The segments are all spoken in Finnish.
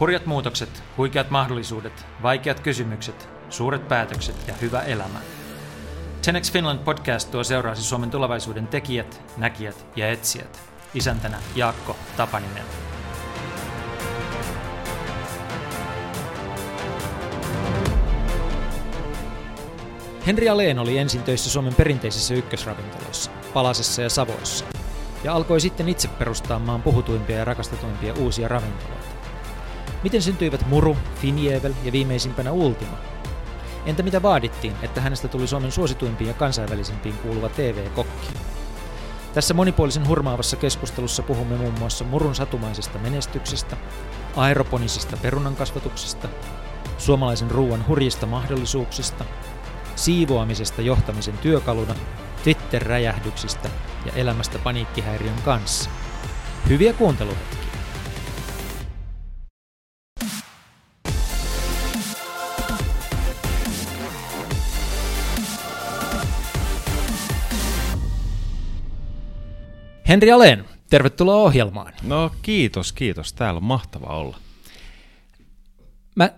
Hurjat muutokset, huikeat mahdollisuudet, vaikeat kysymykset, suuret päätökset ja hyvä elämä. 10 Finland podcast tuo seuraasi Suomen tulevaisuuden tekijät, näkijät ja etsijät. Isäntänä Jaakko Tapaninen. Henri Aleen oli ensin töissä Suomen perinteisissä ykkösravintoloissa, Palasessa ja Savoissa, ja alkoi sitten itse perustaa maan puhutuimpia ja rakastetuimpia uusia ravintoloita. Miten syntyivät Muru, Finjevel ja viimeisimpänä Ultima? Entä mitä vaadittiin, että hänestä tuli Suomen suosituimpiin ja kansainvälisimpiin kuuluva TV-kokki? Tässä monipuolisen hurmaavassa keskustelussa puhumme muun muassa murun satumaisesta menestyksestä, aeroponisesta perunankasvatuksesta, suomalaisen ruoan hurjista mahdollisuuksista, siivoamisesta johtamisen työkaluna, Twitter-räjähdyksistä ja elämästä paniikkihäiriön kanssa. Hyviä kuunteluhetkiä! Henri Aleen, tervetuloa ohjelmaan. No kiitos, kiitos. Täällä on mahtava olla. Mä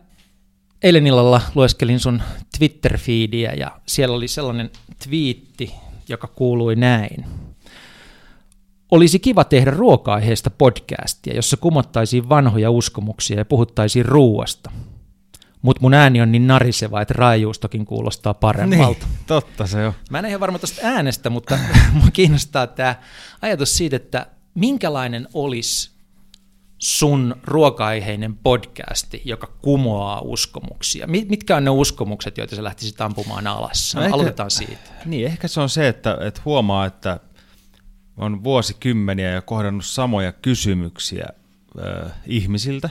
eilen illalla lueskelin sun Twitter-feediä ja siellä oli sellainen twiitti, joka kuului näin. Olisi kiva tehdä ruoka-aiheesta podcastia, jossa kumottaisiin vanhoja uskomuksia ja puhuttaisiin ruuasta. Mutta mun ääni on niin nariseva, että raajuustokin kuulostaa paremmalta. Niin, totta se on. Mä en ihan varma tuosta äänestä, mutta mua kiinnostaa tämä ajatus siitä, että minkälainen olisi sun ruoka-aiheinen podcasti, joka kumoaa uskomuksia? Mitkä on ne uskomukset, joita sä lähtisit ampumaan alas? No Aloitetaan ehkä, siitä. Niin, ehkä se on se, että, että huomaa, että on vuosikymmeniä ja kohdannut samoja kysymyksiä äh, ihmisiltä,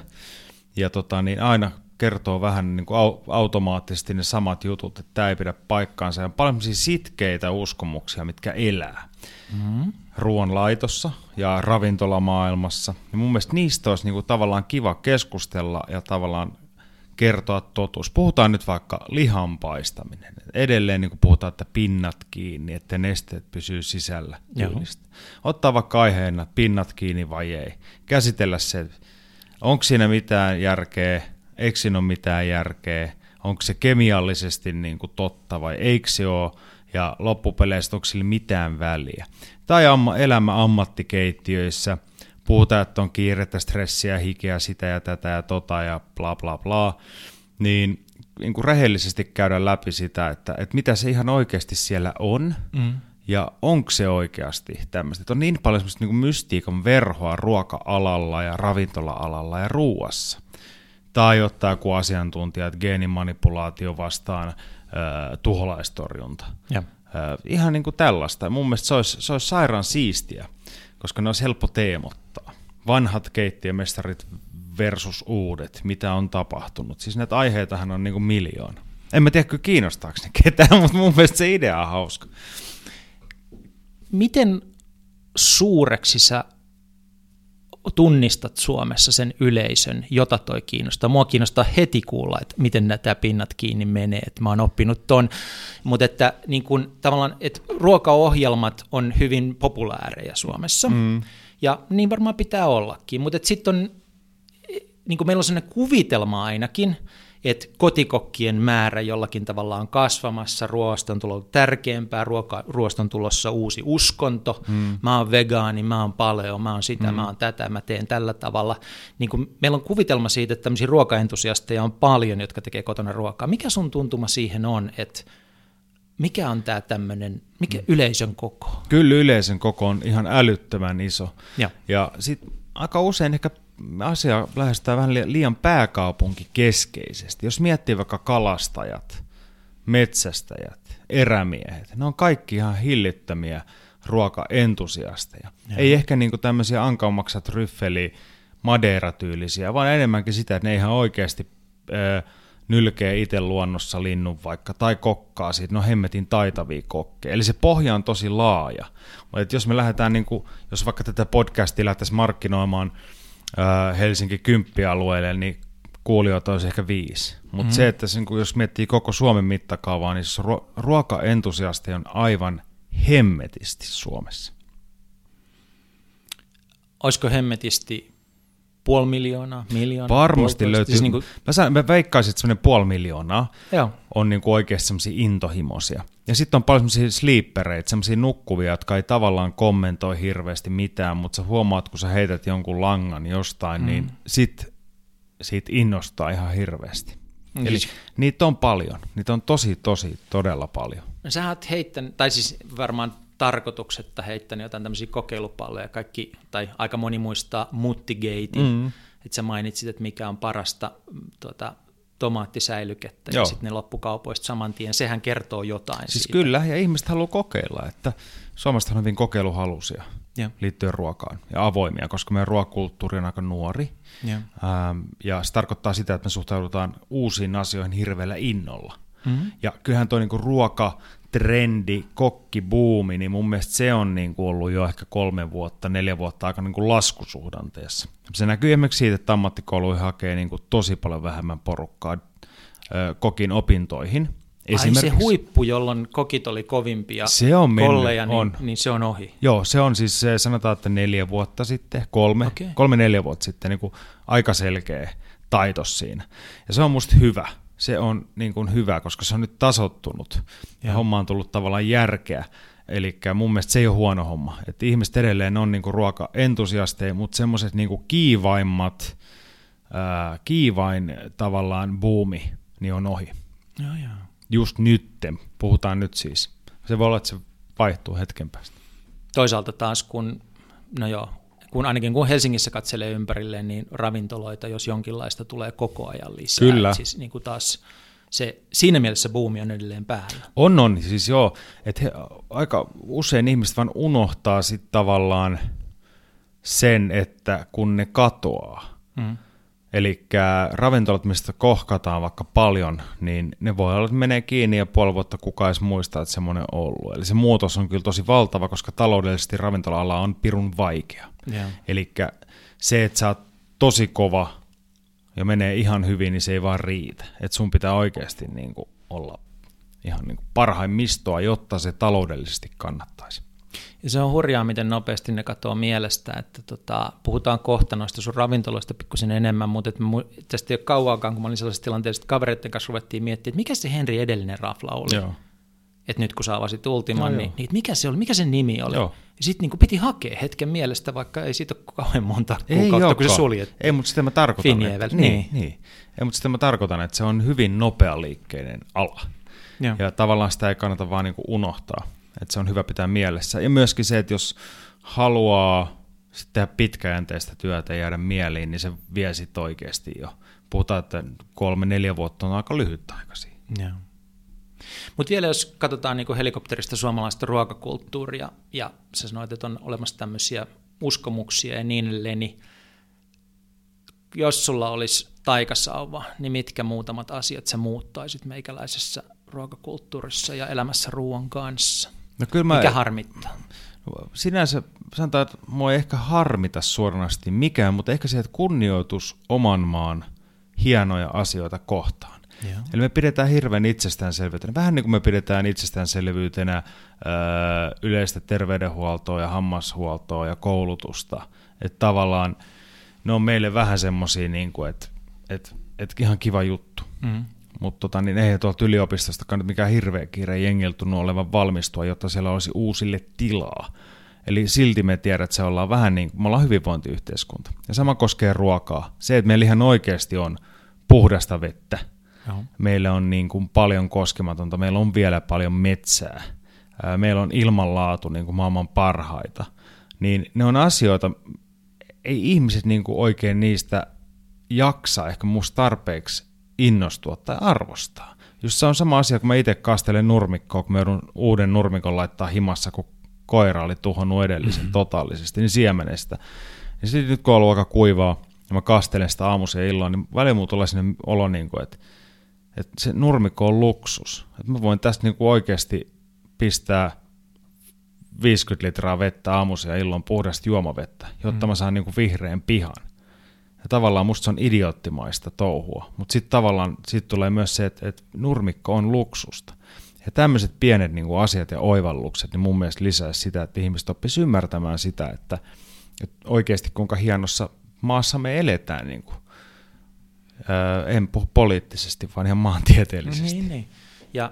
ja tota, niin aina kertoo vähän niin kuin automaattisesti ne samat jutut, että tämä ei pidä paikkaansa. Ja on paljon sitkeitä uskomuksia, mitkä elää mm-hmm. ruoanlaitossa ja ravintolamaailmassa. Ja mun mielestä niistä olisi niin kuin tavallaan kiva keskustella ja tavallaan kertoa totuus. Puhutaan nyt vaikka lihan paistaminen. Edelleen niin kuin puhutaan, että pinnat kiinni, että nesteet pysyy sisällä. Ottaa vaikka aiheena pinnat kiinni vai ei. Käsitellä se, onko siinä mitään järkeä, eikö siinä ole mitään järkeä, onko se kemiallisesti niin kuin totta vai eikö se ole, ja loppupeleistä onko sillä mitään väliä. Tai amma, elämä ammattikeittiöissä, puhutaan, että on kiirettä, stressiä, hikeä, sitä ja tätä ja tota ja bla bla bla, niin, niin kuin rehellisesti käydä läpi sitä, että, että mitä se ihan oikeasti siellä on, mm. ja onko se oikeasti tämmöistä. Että on niin paljon semmoista niin mystiikan verhoa ruoka-alalla ja ravintola-alalla ja ruuassa tai ottaa joku asiantuntija, että geenimanipulaatio vastaan äh, tuholaistorjunta. Ja. Äh, ihan niin kuin tällaista. Mun mielestä se olisi, se olisi sairaan siistiä, koska ne olisi helppo teemottaa. Vanhat keittiömestarit versus uudet, mitä on tapahtunut. Siis näitä aiheitahan on niin kuin miljoona. En mä tiedä, kyllä kiinnostaako ne ketään, mutta mun mielestä se idea on hauska. Miten suureksi sä tunnistat Suomessa sen yleisön, jota toi kiinnostaa. Mua kiinnostaa heti kuulla, että miten nämä pinnat kiinni menee, että mä oon oppinut ton. Mutta että niin kun, tavallaan, että ruokaohjelmat on hyvin populaarejä Suomessa, mm. ja niin varmaan pitää ollakin. Mutta sitten on, niin meillä on sellainen kuvitelma ainakin, että kotikokkien määrä jollakin tavalla on kasvamassa, ruoasta on tullut tärkeämpää, ruoka, ruoasta on tulossa uusi uskonto, hmm. mä oon vegaani, mä oon paleo, mä oon sitä, hmm. mä oon tätä, mä teen tällä tavalla. Niin kun meillä on kuvitelma siitä, että tämmöisiä ruokaentusiasteja on paljon, jotka tekee kotona ruokaa. Mikä sun tuntuma siihen on, että mikä on tämä tämmöinen, mikä hmm. yleisön koko? Kyllä yleisön koko on ihan älyttömän iso. Ja, ja sitten aika usein ehkä asia lähestytään vähän liian pääkaupunkikeskeisesti. Jos miettii vaikka kalastajat, metsästäjät, erämiehet, ne on kaikki ihan hillittömiä ruokaentusiasteja. Ja. Ei ehkä niinku tämmöisiä ankaumaksat ryffeli madeira-tyylisiä, vaan enemmänkin sitä, että ne ihan oikeasti ö, nylkee itse luonnossa linnun vaikka, tai kokkaa siitä, no hemmetin taitavia kokkeja. Eli se pohja on tosi laaja. Mutta jos me lähdetään, niin kuin, jos vaikka tätä podcastia lähdettäisiin markkinoimaan Helsinki kymppialueelle, niin kuulijoita olisi ehkä viisi. Mutta mm. se, että sen, jos miettii koko Suomen mittakaavaa, niin siis ruo- ruokaentusiasti on aivan hemmetisti Suomessa. Olisiko hemmetisti puoli miljoonaa, miljoonaa. Varmasti löytyy. Siis niin kuin, Mä, saan, mä veikkaisin, että semmoinen puoli miljoonaa joo, on niin kuin oikeasti semmoisia intohimoisia. Ja sitten on paljon semmoisia sleepereitä, semmoisia nukkuvia, jotka ei tavallaan kommentoi hirveästi mitään, mutta sä huomaat, kun sä heität jonkun langan jostain, mm. niin sit siitä innostaa ihan hirveästi. Niin Eli siis- niitä on paljon. Niitä on tosi, tosi, todella paljon. No sä oot heittänyt, tai siis varmaan tarkoituksetta heittänyt jotain tämmöisiä kokeilupalloja, kaikki, tai aika moni muistaa Muttigate, mm. että sä mainitsit, että mikä on parasta mm, tuota, tomaattisäilykettä, Joo. ja sitten ne loppukaupoista saman tien, sehän kertoo jotain Siis siitä. kyllä, ja ihmiset haluaa kokeilla, että Suomesta on hyvin kokeiluhalusia Joo. liittyen ruokaan ja avoimia, koska meidän ruokakulttuuri on aika nuori. Joo. Ähm, ja se tarkoittaa sitä, että me suhtaudutaan uusiin asioihin hirveällä innolla. Mm-hmm. Ja kyllähän tuo niinku ruokatrendi, kokkibuumi, niin mun mielestä se on niinku ollut jo ehkä kolme vuotta, neljä vuotta aika niinku laskusuhdanteessa. Se näkyy esimerkiksi siitä, että ammattikouluihin hakee niinku tosi paljon vähemmän porukkaa ö, kokin opintoihin. Ai se huippu, jolloin kokit oli kovimpia Se on mennyt, kolleja, niin, on. niin se on ohi. Joo, se on siis sanotaan, että neljä vuotta sitten, kolme, okay. kolme neljä vuotta sitten, niin kuin aika selkeä taitos siinä. Ja se on musta hyvä. Se on niin kuin hyvä, koska se on nyt tasottunut ja, ja homma on tullut tavallaan järkeä. Eli mun mielestä se ei ole huono homma. Että ihmiset edelleen on niin kuin ruokaentusiasteja, mutta semmoiset niin kuin kiivaimmat, ää, kiivain tavallaan buumi, niin on ohi. Joo, joo. Just nytten, puhutaan nyt siis. Se voi olla, että se vaihtuu hetken päästä. Toisaalta taas, kun, no joo, kun ainakin kun Helsingissä katselee ympärilleen, niin ravintoloita, jos jonkinlaista, tulee koko ajan lisää. Kyllä. Et Siis niin kuin taas se, siinä mielessä buumi on edelleen päällä. On, on. Siis joo, että he, aika usein ihmiset vaan unohtaa sitten tavallaan sen, että kun ne katoaa. Mm. Eli ravintolat, mistä kohkataan vaikka paljon, niin ne voi olla, että menee kiinni ja puoli vuotta kukaan edes muistaa, että semmoinen on ollut. Eli se muutos on kyllä tosi valtava, koska taloudellisesti ravintola-ala on pirun vaikea. Joo. Eli se, että sä oot tosi kova ja menee ihan hyvin, niin se ei vaan riitä. Että sun pitää oikeasti niin kuin olla ihan niin kuin parhaimmistoa, jotta se taloudellisesti kannattaisi. Ja se on hurjaa, miten nopeasti ne katoaa mielestä, että tota, puhutaan kohta noista sun ravintoloista pikkusen enemmän, mutta et mu- tästä ei ole kauaakaan, kun mä olin sellaisessa tilanteessa, että kavereiden kanssa ruvettiin miettimään, että mikä se Henri edellinen rafla oli. Joo. Että nyt kun sä avasit Ultiman, Joo, niin, niin mikä se oli, mikä sen nimi oli? Joo. Ja sitten niin piti hakea hetken mielestä, vaikka ei siitä ole kauhean monta kuukautta, kun se suljettiin. Ei, mutta sitä mä tarkoitan. Että, niin. niin, niin. Ei, mutta sitä mä tarkoitan, että se on hyvin nopealiikkeinen ala. Joo. Ja tavallaan sitä ei kannata vaan niin unohtaa. Että se on hyvä pitää mielessä. Ja myöskin se, että jos haluaa tehdä pitkäjänteistä työtä ja jäädä mieliin, niin se vie sitten oikeasti jo. Puhutaan, että kolme, neljä vuotta on aika lyhyt aika siinä. Joo. Mutta vielä jos katsotaan niin helikopterista suomalaista ruokakulttuuria, ja sä sanoit, että on olemassa tämmöisiä uskomuksia ja niin edelleen, niin jos sulla olisi taikasauva, niin mitkä muutamat asiat sä muuttaisit meikäläisessä ruokakulttuurissa ja elämässä ruoan kanssa? No kyllä mä, Mikä harmittaa? sinänsä sanotaan, että mua ei ehkä harmita suoranaisesti mikään, mutta ehkä se, että kunnioitus oman maan hienoja asioita kohtaan. Joo. Eli me pidetään hirveän itsestäänselvyytenä, vähän niin kuin me pidetään itsestäänselvyytenä öö, yleistä terveydenhuoltoa ja hammashuoltoa ja koulutusta. Että tavallaan ne on meille vähän semmoisia, niin kuin, että, että, että ihan kiva juttu. Mm. Mutta tota, niin ei tuolta yliopistostakaan nyt mikään hirveä kiire jengiltunut olevan valmistua, jotta siellä olisi uusille tilaa. Eli silti me tiedät, että se ollaan vähän niin kuin, me ollaan hyvinvointiyhteiskunta. Ja sama koskee ruokaa. Se, että meillä ihan oikeasti on puhdasta vettä, Joo. meillä on niin kuin paljon koskematonta, meillä on vielä paljon metsää, ää, meillä on ilmanlaatu niin kuin maailman parhaita, niin ne on asioita, ei ihmiset niin kuin oikein niistä jaksa ehkä musta tarpeeksi innostua tai arvostaa. Just se on sama asia, kun mä itse kastelen nurmikkoa, kun mä joudun uuden nurmikon laittaa himassa, kun koira oli tuhonnut edellisen mm-hmm. totaalisesti, niin siemenestä. Ja sitten nyt kun on ollut aika kuivaa, ja mä kastelen sitä aamuisen ja illoin, niin välillä mulla tulee sinne olo, niin kuin, että, että se nurmikko on luksus. Että mä voin tästä niin kuin oikeasti pistää 50 litraa vettä aamuisen ja illoin puhdasta juomavettä, jotta mä saan niin kuin vihreän pihan. Ja tavallaan musta se on idioottimaista touhua, mutta sitten tavallaan sit tulee myös se, että, että nurmikko on luksusta. Ja tämmöiset pienet niin kuin asiat ja oivallukset, niin mun mielestä lisää sitä, että ihmiset oppisivat ymmärtämään sitä, että, että oikeasti kuinka hienossa maassa me eletään. Niin kuin. Öö, en puhu poliittisesti, vaan ihan maantieteellisesti. Niin, niin. Ja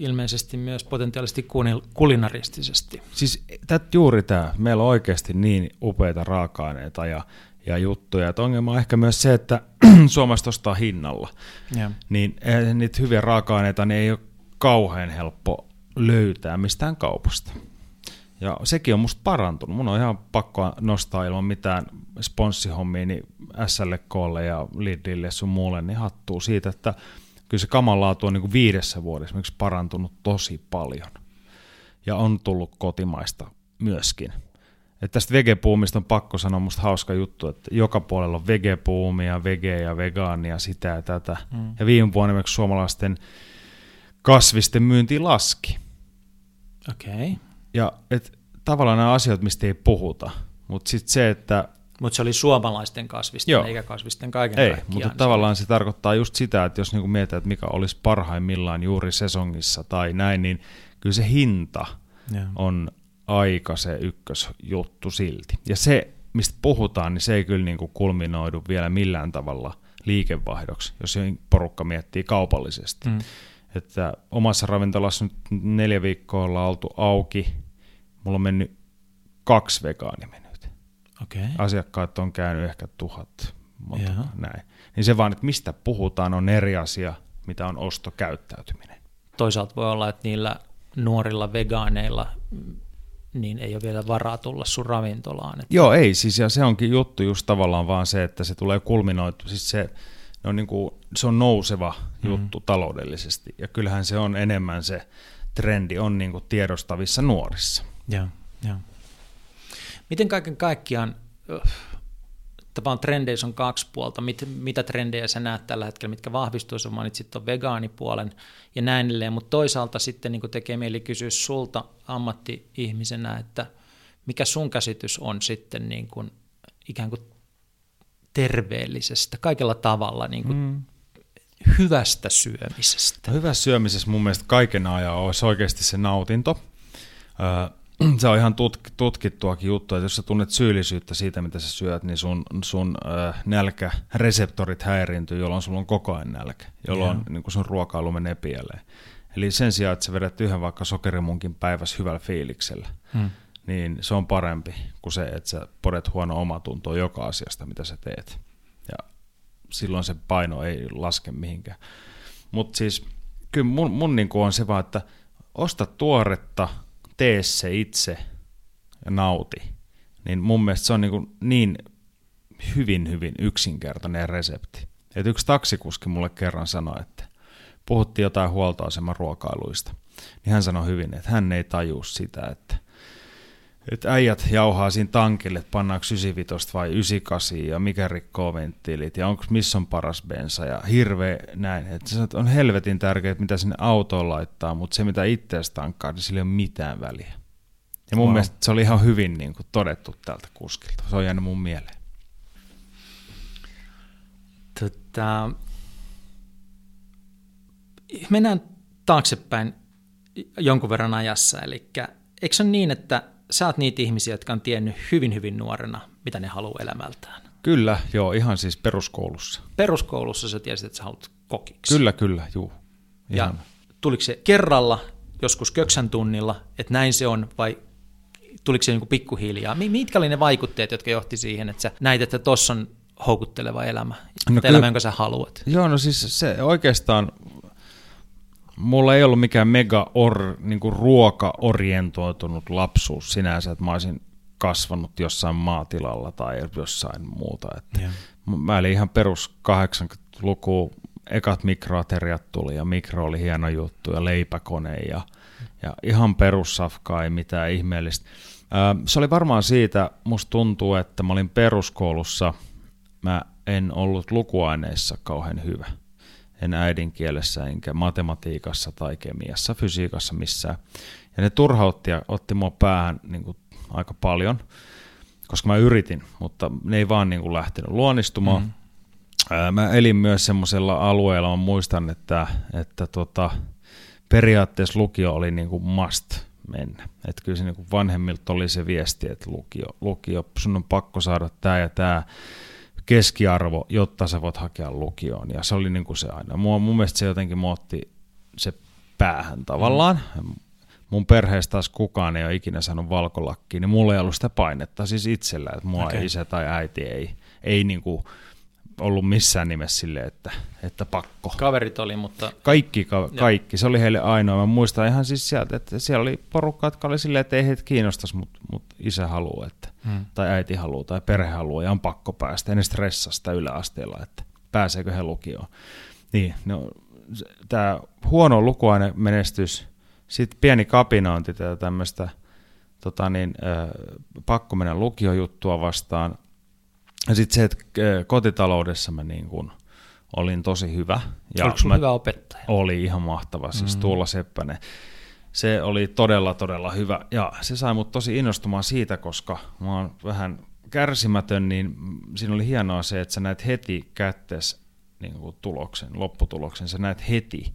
ilmeisesti myös potentiaalisesti kulinaristisesti. Siis tät, juuri tämä. Meillä on oikeasti niin upeita raaka-aineita ja, ja juttuja. Et ongelma on ehkä myös se, että Suomesta ostaa hinnalla. Ja. Niin eh, niitä hyviä raaka-aineita niin ei ole kauhean helppo löytää mistään kaupasta. Ja sekin on musta parantunut. Mun on ihan pakko nostaa ilman mitään sponssihommia niin SLKlle ja Lidlille sun muulle niin hattuu siitä, että kyllä se kamanlaatu on niin kuin viidessä vuodessa esimerkiksi parantunut tosi paljon. Ja on tullut kotimaista myöskin. Et tästä vegepuumista on pakko sanoa musta hauska juttu, että joka puolella on vegepuumia, vege ja vegaania, sitä ja tätä. Mm. Ja viime vuonna esimerkiksi suomalaisten kasvisten myynti laski. Okei. Okay. Ja et, tavallaan nämä asiat, mistä ei puhuta. Mutta sitten se, että... Mutta se oli suomalaisten kasvisten, Joo. eikä kasvisten kaiken Ei, mutta se tavallaan se tarkoittaa just sitä, että jos niinku mietitään, että mikä olisi parhaimmillaan juuri sesongissa tai näin, niin kyllä se hinta yeah. on aika se ykkösjuttu silti. Ja se, mistä puhutaan, niin se ei kyllä niinku kulminoidu vielä millään tavalla liikevaihdoksi, jos porukka miettii kaupallisesti. Mm. Että omassa ravintolassa nyt neljä viikkoa ollaan oltu auki, mulla on mennyt kaksi vegaanimenyitä. Okay. Asiakkaat on käynyt ehkä tuhat, mutta näin. Niin se vaan, että mistä puhutaan, on eri asia, mitä on ostokäyttäytyminen. Toisaalta voi olla, että niillä nuorilla vegaaneilla niin ei ole vielä varaa tulla sun ravintolaan. Että... Joo, ei, siis ja se onkin juttu just tavallaan vaan se, että se tulee kulminoitu, siis se, no niin kuin, se on nouseva mm. juttu taloudellisesti, ja kyllähän se on enemmän se trendi on niin kuin tiedostavissa nuorissa. Joo, joo. Miten kaiken kaikkiaan, tapaan trendeissä on kaksi puolta, Mit, mitä trendejä sä näet tällä hetkellä, mitkä vahvistuu, sä mainitsit tuon vegaanipuolen ja näin edelleen, mutta toisaalta sitten niin tekee mieli kysyä sulta ammatti-ihmisenä, että mikä sun käsitys on sitten niin kuin, ikään kuin terveellisestä, kaikella tavalla niin kuin mm. hyvästä syömisestä? Hyvässä syömisessä mun mielestä kaiken ajan olisi oikeasti se nautinto. se on ihan tutk, tutkittuakin juttu, että jos sä tunnet syyllisyyttä siitä, mitä sä syöt, niin sun, sun äh, nälkäreseptorit häiriintyy, jolloin sulla on koko ajan nälkä, jolloin yeah. niin sun ruokailu menee pieleen. Eli sen sijaan, että sä vedät yhden vaikka sokerimunkin päivässä hyvällä fiiliksellä, hmm. niin se on parempi kuin se, että sä podet huono omatuntoa joka asiasta, mitä sä teet. Ja silloin se paino ei laske mihinkään. Mutta siis kyllä mun, mun niin on se vaan, että osta tuoretta – tee se itse ja nauti, niin mun mielestä se on niin, niin hyvin, hyvin yksinkertainen resepti. Et yksi taksikuski mulle kerran sanoi, että puhuttiin jotain huoltoaseman ruokailuista, niin hän sanoi hyvin, että hän ei taju sitä, että, että äijät jauhaa siinä tankille, että pannaanko 95 vai 98 ja mikä rikkoo venttiilit ja onko missä on paras bensa ja hirveä näin. Että se on helvetin tärkeää, mitä sinne autoon laittaa, mutta se mitä itsestä tankkaa, niin sillä ei ole mitään väliä. Ja mun wow. mielestä se oli ihan hyvin niin kuin, todettu tältä kuskilta. Se on jäänyt mun mieleen. Tota, mennään taaksepäin jonkun verran ajassa. Eli eikö se ole niin, että sä oot niitä ihmisiä, jotka on tiennyt hyvin hyvin nuorena, mitä ne haluaa elämältään. Kyllä, joo, ihan siis peruskoulussa. Peruskoulussa sä tiesit, että sä haluat kokiksi. Kyllä, kyllä, juu. Ihan. Ja tuliko se kerralla, joskus köksän tunnilla, että näin se on, vai tuliko se niin pikkuhiljaa? Mitkä oli ne vaikutteet, jotka johti siihen, että sä näit, että tuossa on houkutteleva elämä, no, elämä, jonka sä haluat? Joo, no siis se oikeastaan mulla ei ollut mikään mega or, niin kuin ruoka-orientoitunut lapsuus sinänsä, että mä olisin kasvanut jossain maatilalla tai jossain muuta. Että yeah. Mä olin ihan perus 80-luku, ekat mikroateriat tuli ja mikro oli hieno juttu ja leipäkone ja, ja ihan perussafkaa ei mitään ihmeellistä. Se oli varmaan siitä, musta tuntuu, että mä olin peruskoulussa, mä en ollut lukuaineissa kauhean hyvä – en äidinkielessä, enkä matematiikassa tai kemiassa, fysiikassa missään. Ja ne turhautti ja otti mua päähän niin kuin aika paljon, koska mä yritin, mutta ne ei vaan niin kuin lähtenyt luonnistumaan. Mm-hmm. Mä elin myös semmoisella alueella, mä muistan, että, että tota, periaatteessa lukio oli niin kuin must mennä. Että kyllä se niin kuin vanhemmilta oli se viesti, että lukio, lukio, sun on pakko saada tämä ja tämä keskiarvo, jotta sä voit hakea lukioon. Ja se oli niin kuin se aina. Mua, mun mielestä se jotenkin muotti se päähän tavallaan. Mm. Mun perheestä taas kukaan ei ole ikinä saanut valkolakkiin, niin mulla ei ollut sitä painetta siis itsellä, että mua okay. isä tai äiti ei, ei niin kuin ollut missään nimessä sille, että, että pakko. Kaverit oli, mutta... Kaikki, ka- kaikki. Se oli heille ainoa. Mä muistan ihan siis sieltä, että siellä oli porukka, jotka oli silleen, että ei heitä kiinnostaisi, mutta mut isä haluaa, että, hmm. tai äiti haluaa, tai perhe haluaa, ja on pakko päästä. Ja ne stressasta yläasteella, että pääseekö he lukioon. Niin, no, tämä huono lukuaine menestys, sitten pieni kapinointi tätä tämmöistä tota niin, äh, pakko mennä lukiojuttua vastaan, sitten se, että kotitaloudessa mä niin kun olin tosi hyvä. Ja Oliko sulla hyvä opettaja? Oli ihan mahtava, siis mm. Tuula Seppänen. Se oli todella, todella hyvä. Ja se sai mut tosi innostumaan siitä, koska mä oon vähän kärsimätön, niin siinä oli hienoa se, että sä näet heti kättes niin kuin tuloksen, lopputuloksen. Sä näet heti,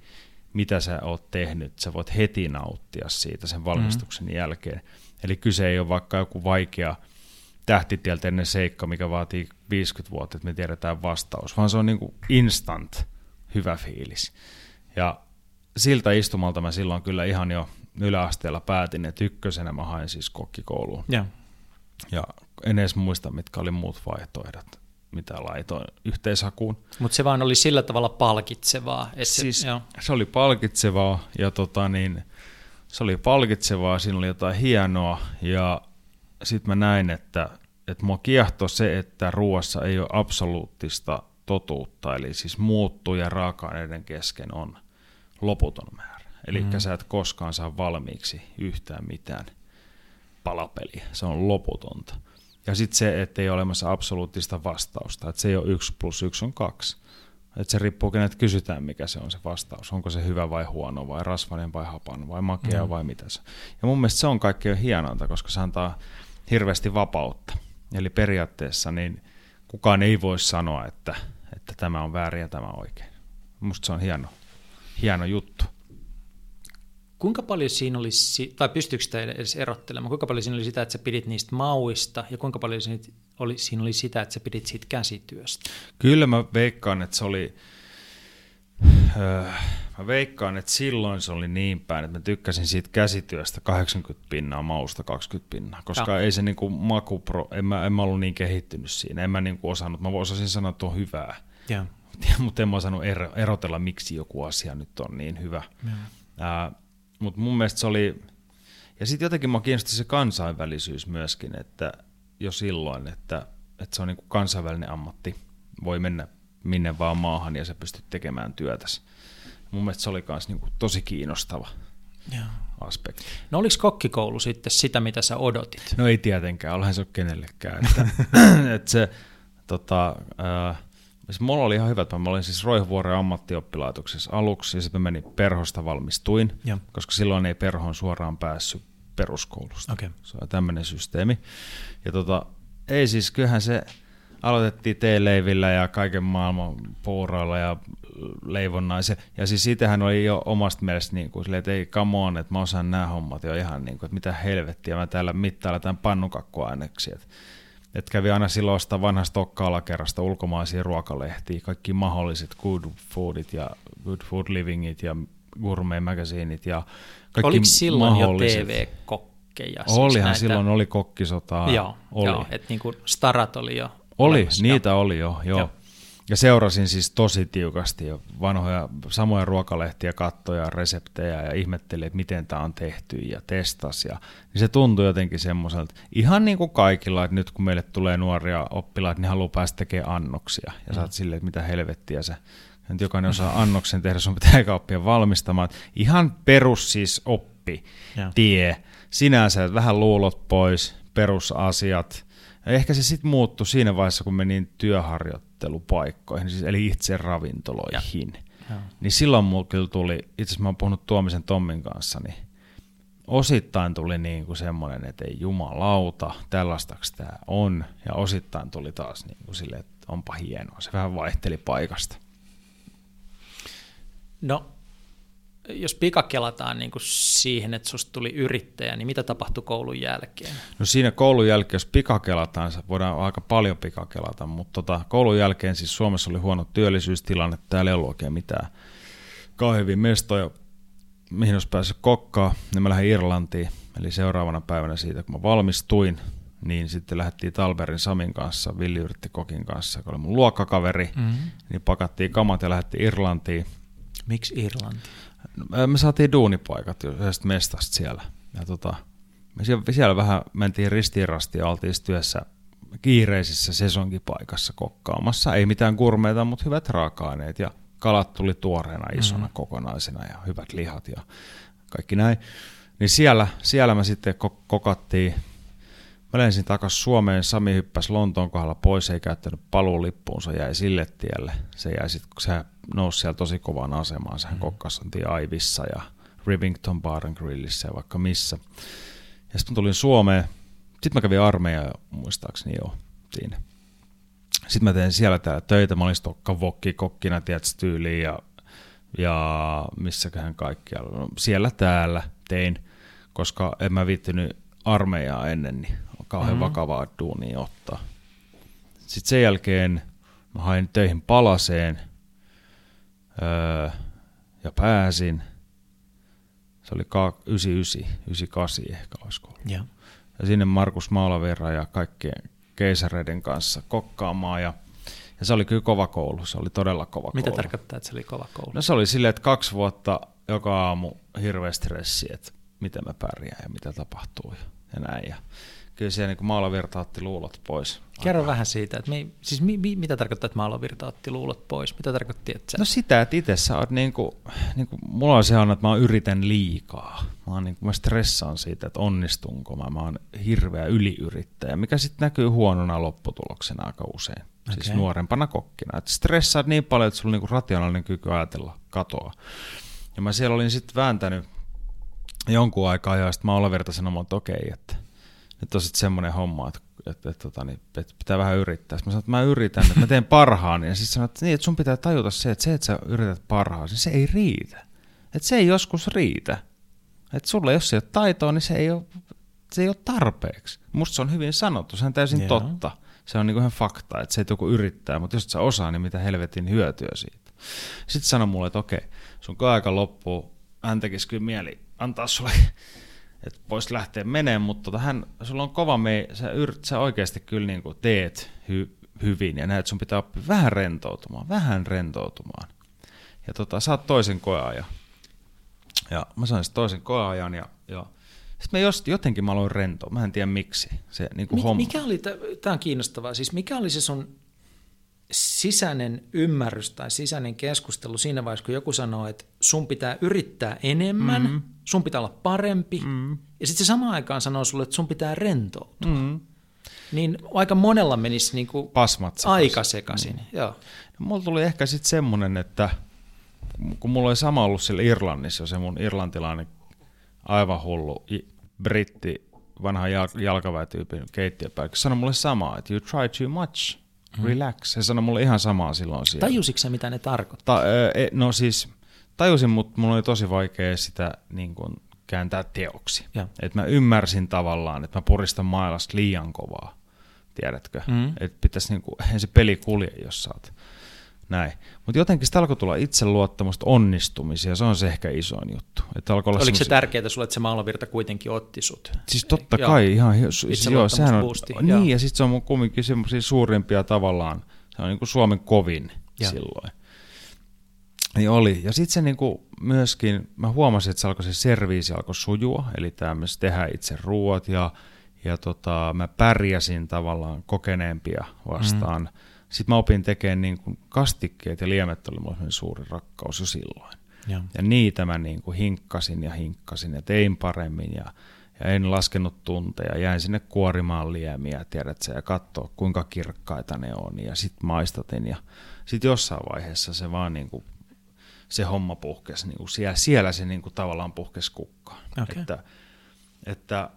mitä sä oot tehnyt. Sä voit heti nauttia siitä sen valmistuksen mm. jälkeen. Eli kyse ei ole vaikka joku vaikea – tähtitieteellinen seikka, mikä vaatii 50 vuotta, että me tiedetään vastaus, vaan se on niin kuin instant hyvä fiilis. Ja siltä istumalta mä silloin kyllä ihan jo yläasteella päätin, että ykkösenä mä hain siis kokkikouluun. Ja, ja en edes muista, mitkä oli muut vaihtoehdot, mitä laitoin yhteishakuun. Mutta se vaan oli sillä tavalla palkitsevaa. Että siis se, se oli palkitsevaa ja tota niin, se oli palkitsevaa, siinä oli jotain hienoa ja sitten mä näin, että, että mua kiehtoi se, että ruoassa ei ole absoluuttista totuutta, eli siis muuttuja raaka-aineiden kesken on loputon määrä. Eli mm. sä et koskaan saa valmiiksi yhtään mitään palapeliä, se on loputonta. Ja sitten se, että ei ole olemassa absoluuttista vastausta, että se ei ole yksi plus yksi on kaksi. Että se riippuu, kenet kysytään, mikä se on se vastaus. Onko se hyvä vai huono, vai rasvainen vai hapan, vai makea mm. vai mitä se Ja mun mielestä se on kaikkein hienointa, koska se antaa hirveästi vapautta. Eli periaatteessa niin kukaan ei voi sanoa, että, että tämä on väärin ja tämä on oikein. Musta se on hieno, hieno juttu. Kuinka paljon siinä oli, tai pystyykö sitä edes erottelemaan, kuinka paljon siinä oli sitä, että sä pidit niistä mauista, ja kuinka paljon siinä oli, siinä oli sitä, että sä pidit siitä käsityöstä? Kyllä mä veikkaan, että se oli, Mä veikkaan, että silloin se oli niin päin, että mä tykkäsin siitä käsityöstä 80 pinnaa, mausta 20 pinnaa, koska ja. ei se niinku makupro, en mä, en mä ollut niin kehittynyt siinä, en mä niinku osannut, mä osasin sanoa, että on hyvää, ja. mutta en mä osannut er, erotella, miksi joku asia nyt on niin hyvä. mutta mun mielestä se oli, ja sitten jotenkin mä kiinnosti se kansainvälisyys myöskin, että jo silloin, että, että se on niinku kansainvälinen ammatti, voi mennä minne vaan maahan ja sä pystyt tekemään työtäsi mun mielestä se oli myös niin kuin tosi kiinnostava Joo. aspekti. No oliko kokkikoulu sitten sitä, mitä sä odotit? No ei tietenkään, olehan se ole kenellekään. Että, että se, tota, äh, siis mulla oli ihan hyvä, että mä olin siis Roihuvuoren ammattioppilaitoksessa aluksi ja sitten menin Perhosta valmistuin, ja. koska silloin ei Perhoon suoraan päässyt peruskoulusta. Okay. Se on tämmöinen systeemi. Ja tota, ei siis, kyllähän se, aloitettiin teeleivillä ja kaiken maailman puuroilla ja leivonnaisen. Ja siis siitähän oli jo omasta mielestä niin kuin, silleen, että ei come on, että mä osaan nämä hommat jo ihan niin kuin, että mitä helvettiä, mä täällä mittailla tämän pannukakkuaineksi. Että et kävi aina silloin ostaa vanhasta tokka-alakerrasta ulkomaisia ruokalehtiä, kaikki mahdolliset good foodit ja good food livingit ja gourmet magazineit ja kaikki Oliko silloin jo TV-kokkeja? Siis Olihan näitä... silloin, oli kokkisotaa. Joo, oli. joo että niin kuin starat oli jo Oli, olemassa. niitä oli jo, joo. joo. Ja seurasin siis tosi tiukasti jo vanhoja samoja ruokalehtiä, kattoja, reseptejä ja ihmettelin, että miten tämä on tehty ja testas. Ja, niin se tuntui jotenkin semmoiselta, ihan niin kuin kaikilla, että nyt kun meille tulee nuoria oppilaita, niin haluaa päästä tekemään annoksia. Ja mm. sä oot silleen, että mitä helvettiä se, että jokainen osaa annoksen tehdä, sun pitää eikä oppia valmistamaan. Ihan perus siis oppi, ja. tie, sinänsä vähän luulot pois, perusasiat. Ja ehkä se sitten muuttui siinä vaiheessa, kun menin työharjoittelemaan harjoittelupaikkoihin, siis eli itse ravintoloihin. Ja. Niin silloin mulla kyllä tuli, itse asiassa mä oon puhunut Tuomisen Tommin kanssa, niin osittain tuli niin kuin semmoinen, että ei jumalauta, tällaistaks tämä on, ja osittain tuli taas niin kuin silleen, että onpa hienoa, se vähän vaihteli paikasta. No, jos pikakelataan niin kuin siihen, että susta tuli yrittäjä, niin mitä tapahtui koulun jälkeen? No siinä koulun jälkeen, jos pikakelataan, voidaan aika paljon pikakelata, mutta tota, koulun jälkeen siis Suomessa oli huono työllisyystilanne, täällä ei ollut oikein mitään kauhean mestoja, mihin olisi päässyt kokkaa, niin mä lähdin Irlantiin, eli seuraavana päivänä siitä, kun mä valmistuin, niin sitten lähdettiin Talberin Samin kanssa, Villi kokin kanssa, joka oli mun luokkakaveri, mm-hmm. niin pakattiin kamat ja lähdettiin Irlantiin. Miksi Irlanti? Me saatiin duunipaikat yhdestä mestasta siellä. Ja tota, me siellä vähän mentiin ristiirasti ja oltiin työssä kiireisissä sesonkipaikassa kokkaamassa. Ei mitään kurmeita, mutta hyvät raaka-aineet ja kalat tuli tuoreena isona mm. kokonaisena ja hyvät lihat ja kaikki näin. Niin siellä, siellä me sitten kokattiin Mä lensin takaisin Suomeen, Sami hyppäsi Lontoon kohdalla pois, ei käyttänyt paluulippuunsa, jäi sille tielle. Se jäi sitten, kun se nousi siellä tosi kovaan asemaan, sehän mm. kokkasantiin Aivissa ja Rivington Bar and Grillissä ja vaikka missä. Ja sitten tulin Suomeen, sitten mä kävin armeija muistaakseni jo siinä. Sitten mä tein siellä täällä töitä, mä olin vokki kokkina, tiedätkö, tyyliin ja, ja missäköhän kaikkialla. No, siellä täällä tein, koska en mä viittynyt armeijaa ennen, niin kauhean mm-hmm. vakavaa duunia ottaa. Sitten sen jälkeen mä hain töihin palaseen öö, ja pääsin. Se oli 99, 98 ehkä olisiko ollut. Ja. ja sinne Markus Maalavera ja kaikkien keisareiden kanssa kokkaamaan ja ja se oli kyllä kova koulu, se oli todella kova Mitä koulu. Mitä tarkoittaa, että se oli kova koulu? No se oli silleen, että kaksi vuotta joka aamu hirveä stressi, että miten mä pärjään ja mitä tapahtuu ja, ja näin. Ja kyllä siellä niin maalavirta otti luulot pois. Kerro vähän siitä, että mi, siis mi, mi, mitä tarkoittaa, että maalavirta otti luulot pois? Mitä tarkoitti, että sä... No sitä, että itse sä oot niin kuin, niin kuin, mulla on se on, että mä yritän liikaa. Mä, oon niin kuin, mä stressaan siitä, että onnistunko mä. Mä oon hirveä yliyrittäjä, mikä sitten näkyy huonona lopputuloksena aika usein. Okay. Siis nuorempana kokkina. Että stressaat niin paljon, että sulla on niin rationaalinen kyky ajatella katoa. Ja mä siellä olin sitten vääntänyt jonkun aikaa ja sitten mä Olavirta sanomaan, että okei, että nyt on sitten semmoinen homma, että, että, että, tota, niin, että pitää vähän yrittää. Sitten mä sanoin, että mä yritän, että mä teen parhaani. Ja sitten sanoin, että, niin, että sun pitää tajuta se, että se, että sä yrität parhaasi, niin se ei riitä. Että se ei joskus riitä. Että sulle, jos se ei ole taitoa, niin se ei ole, se ei ole tarpeeksi. Musta se on hyvin sanottu, se on täysin Joo. totta. Se on niinku ihan fakta, että se, että joku yrittää, mutta jos et sä osaa, niin mitä helvetin hyötyä siitä. Sitten sano mulle, että okei, sun aika loppuu, hän tekisi kyllä mieli antaa sulle että voisi lähteä menemään, mutta tota, hän, sulla on kova me, sä, yrt, sä oikeasti kyllä niin kuin teet hy, hyvin ja näet, sun pitää oppia vähän rentoutumaan, vähän rentoutumaan. Ja tota, saat toisen koeajan. Ja mä sain toisen koeajan ja, ja sitten mä just, jotenkin mä aloin rentoa, mä en tiedä miksi. Se, niin kuin Mik, homma. Mikä oli, tämä on kiinnostavaa, siis mikä oli se sun sisäinen ymmärrys tai sisäinen keskustelu siinä vaiheessa, kun joku sanoo, että sun pitää yrittää enemmän, mm-hmm. sun pitää olla parempi, mm-hmm. ja sitten se samaan aikaan sanoo sulle, että sun pitää rentoutua. Mm-hmm. Niin aika monella menisi niin kuin Pasmat aika sekaisin. Mm. Joo. No, mulla tuli ehkä sitten semmoinen, että kun mulla oli sama ollut siellä Irlannissa, se mun irlantilainen aivan hullu britti, vanha jalkaväetyypin keittiöpäällikkö, sanoi mulle samaa, että you try too much. Mm. Relax. Se sanoi mulle ihan samaa silloin siellä. Tajusitko se, mitä ne tarkoittaa? Ta, e, no siis, tajusin, mutta mulla oli tosi vaikea sitä niin kuin, kääntää teoksi. Et mä ymmärsin tavallaan, että mä puristan mailasta liian kovaa, tiedätkö? Mm. Että pitäisi, niin kuin, ei se peli kulje, jos sä oot näin. Mutta jotenkin sitä alkoi tulla itseluottamusta onnistumisia, se on se ehkä isoin juttu. Että alkoi olla Oliko se tärkeää sulle, että se maalavirta kuitenkin otti sut? Siis totta joo. kai, ihan joo, sehän on, boosti, niin, joo. ja sitten se on kumminkin semmoisia suurimpia tavallaan, se on niin kuin Suomen kovin joo. silloin. Niin oli. Ja sitten se niinku myöskin, mä huomasin, että se alkoi se serviisi alkoi sujua, eli tämmöistä tehdä itse ruoat ja, ja tota, mä pärjäsin tavallaan kokeneempia vastaan. Mm sitten mä opin tekemään niin kuin kastikkeet ja liemet oli mulle suuri rakkaus jo silloin. Ja, ja niitä mä niin kuin hinkkasin ja hinkkasin ja tein paremmin ja, ja en laskenut tunteja. Jäin sinne kuorimaan liemiä, tiedätkö, ja katsoa kuinka kirkkaita ne on. Ja sitten maistatin ja sitten jossain vaiheessa se vaan niin kuin, se homma puhkesi. Niin kuin siellä, siellä se niin kuin tavallaan puhkesi kukkaan. Okay. Että, että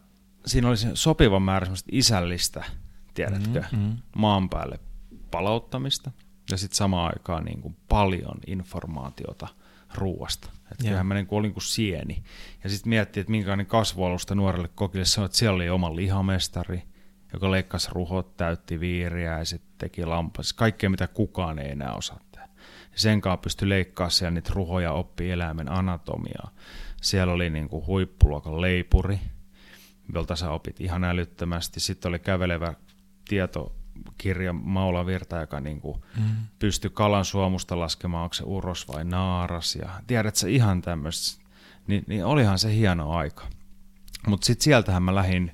siinä oli se sopiva määrä isällistä, tiedätkö, mm-hmm. maan päälle palauttamista ja sitten samaan aikaan niin kuin paljon informaatiota ruuasta. Että kyllähän mä niin kuin olin kuin sieni. Ja sitten miettii, että minkälainen kasvualusta nuorelle kokille sanoi, että siellä oli oma lihamestari, joka leikkasi ruhot, täytti viiriä ja sitten teki lampas. Kaikkea, mitä kukaan ei enää osaa tehdä. Sen kanssa pystyi leikkaamaan siellä niitä ruhoja, oppi eläimen anatomiaa. Siellä oli niin kuin huippuluokan leipuri, jolta sä opit ihan älyttömästi. Sitten oli kävelevä tietokirja Maula Virta, joka niin kuin mm. pystyi kalan suomusta laskemaan, onko se uros vai naaras. Ja tiedät sä ihan tämmöistä. Ni, niin olihan se hieno aika. Mutta sitten sieltähän mä lähdin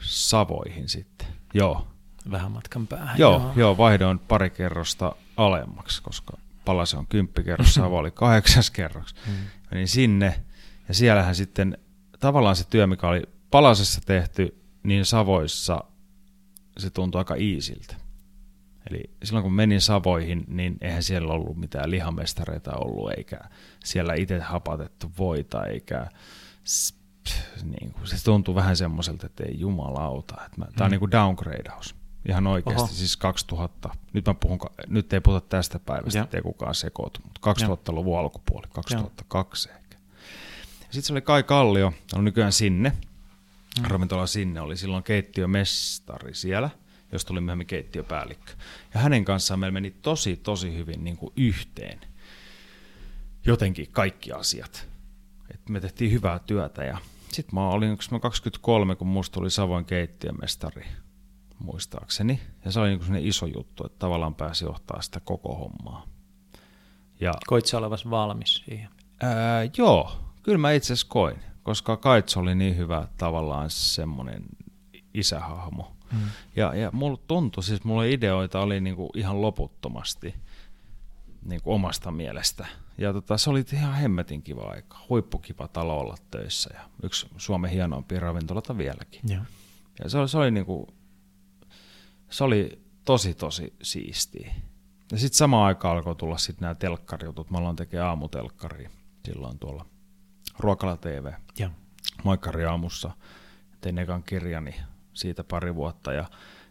Savoihin sitten. Joo. Vähän matkan päähän. Joo, joo. joo vaihdoin pari kerrosta alemmaksi, koska Palase on kymppikerros, Savo oli kahdeksas kerros. Mm. Menin sinne ja siellähän sitten tavallaan se työ, mikä oli Palasessa tehty, niin Savoissa se tuntui aika iisiltä. Eli silloin kun menin Savoihin, niin eihän siellä ollut mitään lihamestareita ollut, eikä siellä itse hapatettu voita, eikä niin kuin, se tuntui vähän semmoiselta, että ei jumalauta. Että mä, Tämä on mm. niin kuin downgradeaus. Ihan oikeasti, Oho. siis 2000, nyt, mä puhun, nyt ei puhuta tästä päivästä, ettei kukaan sekoitu, mutta 2000-luvun alkupuoli, 2002 ja. ehkä. Sitten se oli Kai Kallio, on nykyään sinne, mm. ravintola sinne, oli silloin keittiömestari siellä, josta tuli myöhemmin keittiöpäällikkö. Ja hänen kanssaan meillä meni tosi, tosi hyvin niin kuin yhteen jotenkin kaikki asiat. Et me tehtiin hyvää työtä ja sitten mä olin mä 23, kun musta tuli Savoin keittiömestari muistaakseni. Ja se oli niin iso juttu, että tavallaan pääsi johtaa sitä koko hommaa. Ja, Koit sä olevas valmis siihen? Ää, joo, kyllä mä itse asiassa koin, koska Kaitso oli niin hyvä tavallaan semmoinen isähahmo. Hmm. Ja, ja mulla tuntui, siis mulla ideoita oli niinku ihan loputtomasti niinku omasta mielestä. Ja tota, se oli ihan hemmetin kiva aika. Huippukiva talo olla töissä ja yksi Suomen hienoimpia ravintolata vieläkin. Ja, ja se oli, se oli niinku se oli tosi tosi siistiä. Ja sitten samaan aikaan alkoi tulla sitten nämä telkkarijutut. Mä aloin tekemään aamutelkkaria silloin tuolla Ruokala TV. Ja. Moikkari aamussa. Tein ekan kirjani siitä pari vuotta ja,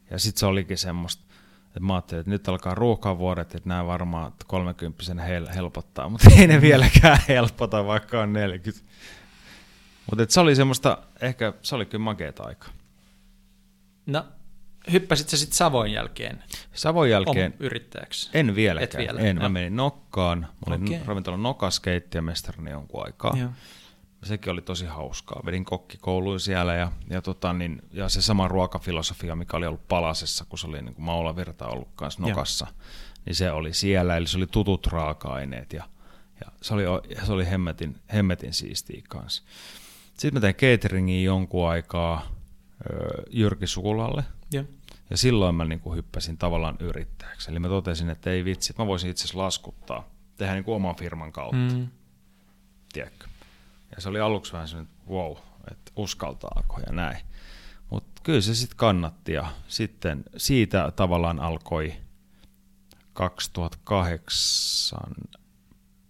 ja sitten se olikin semmoista, että mä ajattelin, että nyt alkaa ruokavuodet, että nämä varmaan 30 hel- helpottaa, mutta ei ne vieläkään helpota, vaikka on 40. Mutta se oli semmoista, ehkä se oli kyllä makeeta aika. No hyppäsit sä sitten Savon jälkeen? Savon jälkeen? yrittäjäksi? En vieläkään. Et vielä. En. Mä menin Nokkaan. Mä olin okay. ravintolan Nokas keittiömestarina jonkun aikaa. Joo. Sekin oli tosi hauskaa. Vedin kokkikouluun siellä ja, ja, tota, niin, ja se sama ruokafilosofia, mikä oli ollut Palasessa, kun se oli niin kuin Maula Virta ollut kanssa Nokassa, Joo. niin se oli siellä. Eli se oli tutut raaka-aineet ja, ja se oli, se oli hemmetin, hemmetin siistiä kanssa. Sitten mä tein cateringin jonkun aikaa Jyrki Sukulalle, ja, ja silloin mä niin kuin hyppäsin tavallaan yrittäjäksi. Eli mä totesin, että ei vitsi, että mä voisin itse asiassa laskuttaa, tehdä niin kuin oman firman kautta. Mm. Tiedätkö? Ja se oli aluksi vähän että wow, että uskaltaako ja näin. Mutta kyllä se sitten kannatti ja sitten siitä tavallaan alkoi 2008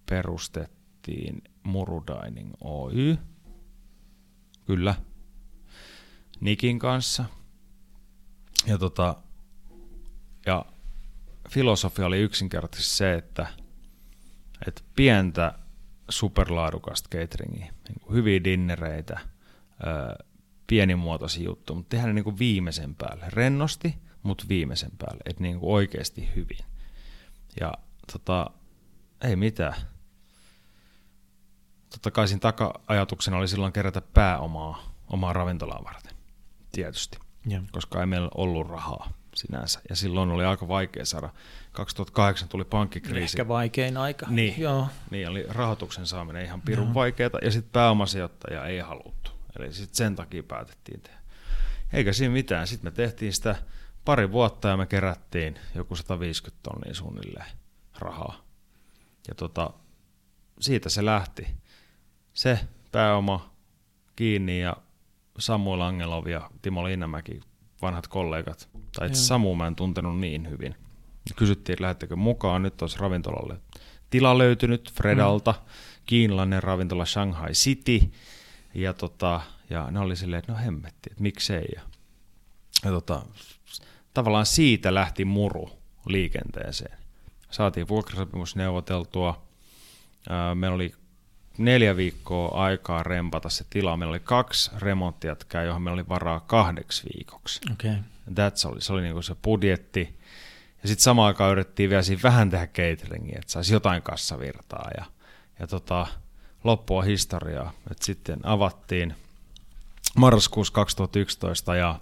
perustettiin Murudining Oy. Kyllä. Nikin kanssa – ja, tota, ja filosofia oli yksinkertaisesti se, että, että pientä superlaadukasta cateringia, niin hyviä dinnereitä, pienimuotoisia juttuja, mutta tehdään ne niin kuin viimeisen päälle. Rennosti, mutta viimeisen päälle, että niin kuin oikeasti hyvin. Ja tota, ei mitään. Totta kai siinä taka-ajatuksena oli silloin kerätä pääomaa omaa ravintolaa varten, tietysti ja. koska ei meillä ollut rahaa sinänsä. Ja silloin oli aika vaikea saada. 2008 tuli pankkikriisi. Ehkä vaikein aika. Niin, Joo. niin oli rahoituksen saaminen ihan pirun no. vaikeaa. Ja sitten pääomasijoittaja ei haluttu. Eli sitten sen takia päätettiin tehdä. Eikä siinä mitään. Sitten me tehtiin sitä pari vuotta ja me kerättiin joku 150 tonnia suunnilleen rahaa. Ja tota, siitä se lähti. Se pääoma kiinni ja Samuel Angelov ja Timo Linnanmäki, vanhat kollegat, tai itse Samu mä en tuntenut niin hyvin. Kysyttiin, että lähettekö mukaan, nyt olisi ravintolalle tila löytynyt Fredalta, mm. kiinalainen ravintola Shanghai City, ja, tota, ja ne oli silleen, että no hemmetti, että miksei. Ja, ja tota, tavallaan siitä lähti muru liikenteeseen. Saatiin vuokrasopimus neuvoteltua, meillä oli neljä viikkoa aikaa rempata se tila. Meillä oli kaksi remonttiätkää, johon meillä oli varaa kahdeksi viikoksi. Okay. That's all. Se oli niinku se budjetti. Ja sitten samaan aikaan yritettiin vielä siinä vähän tehdä cateringia, että saisi jotain kassavirtaa. Ja, ja tota, loppua historiaa. Et sitten avattiin marraskuussa 2011 ja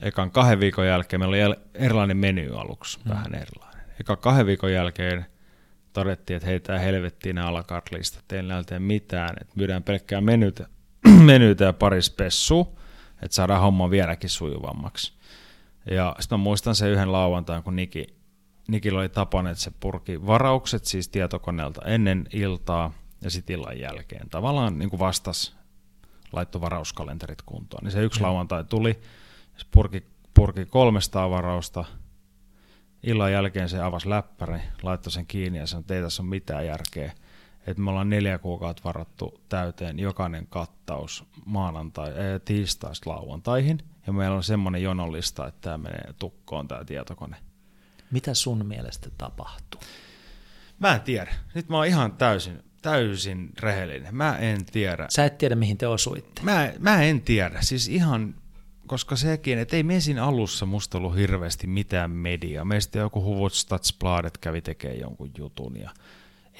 ekan kahden viikon jälkeen meillä oli erilainen meny aluksi, hmm. vähän erilainen. Eka kahden viikon jälkeen todettiin, että hei, tämä helvettiin nämä alakartlistat, teillä ei tee mitään, että myydään pelkkää menytä, menytä ja pari spessua, että saadaan homma vieläkin sujuvammaksi. Ja sitten mä muistan sen yhden lauantain, kun Niki, Nikillä oli tapana, että se purki varaukset siis tietokoneelta ennen iltaa ja sitten illan jälkeen. Tavallaan niin kuin vastas laittoi varauskalenterit kuntoon. Niin se yksi lauantai tuli, se purki, purki 300 varausta, illan jälkeen se avasi läppäri, laittoi sen kiinni ja sanoi, että ei tässä ole mitään järkeä. Että me ollaan neljä kuukautta varattu täyteen jokainen kattaus maanantai, äh, tiistaista lauantaihin. Ja meillä on semmoinen jonollista, että tämä menee tukkoon tämä tietokone. Mitä sun mielestä tapahtuu? Mä en tiedä. Nyt mä oon ihan täysin, täysin rehellinen. Mä en tiedä. Sä et tiedä, mihin te osuitte. Mä, mä en tiedä. Siis ihan koska sekin, että ei me siinä alussa musta ollut hirveästi mitään mediaa. Meistä joku Hufvudstadsbladet kävi tekemään jonkun jutun ja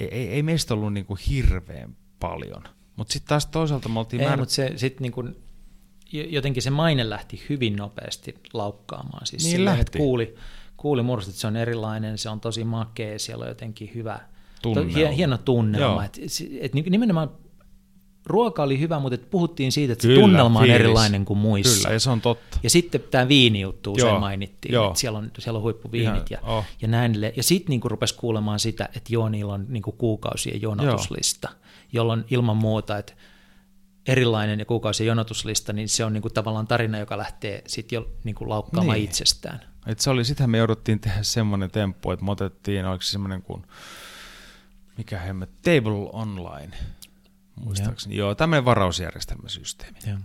ei, ei, ei meistä ollut niinku hirveän paljon. Mutta sitten taas toisaalta me oltiin... Ei, määrä... mutta se sit niinku, jotenkin se maine lähti hyvin nopeasti laukkaamaan. Siis niin lähti. Että kuuli, kuuli että se on erilainen, se on tosi makea, siellä on jotenkin hyvä, tunnelma. To, hieno tunnelma. Et, et nimenomaan ruoka oli hyvä, mutta puhuttiin siitä, että Kyllä, se tunnelma fiilis. on erilainen kuin muissa. Kyllä, ja se on totta. Ja sitten tämä viinijuttu usein mainittiin, Joo. että siellä on, siellä on huippuviinit ja, oh. ja näin. Ja sitten niinku rupesi kuulemaan sitä, että joo, niillä on niinku kuukausien jonotuslista, Joo. jolloin ilman muuta, että erilainen ja kuukausien jonotuslista, niin se on niinku tavallaan tarina, joka lähtee sitten jo niinku laukkaamaan niin. itsestään. Et se oli, sitähän me jouduttiin tehdä semmoinen temppu, että me otettiin, oliko se semmoinen kuin, mikä hemmet, Table Online, muistaakseni. Joo, Joo tämmöinen varausjärjestelmäsysteemi. Joo.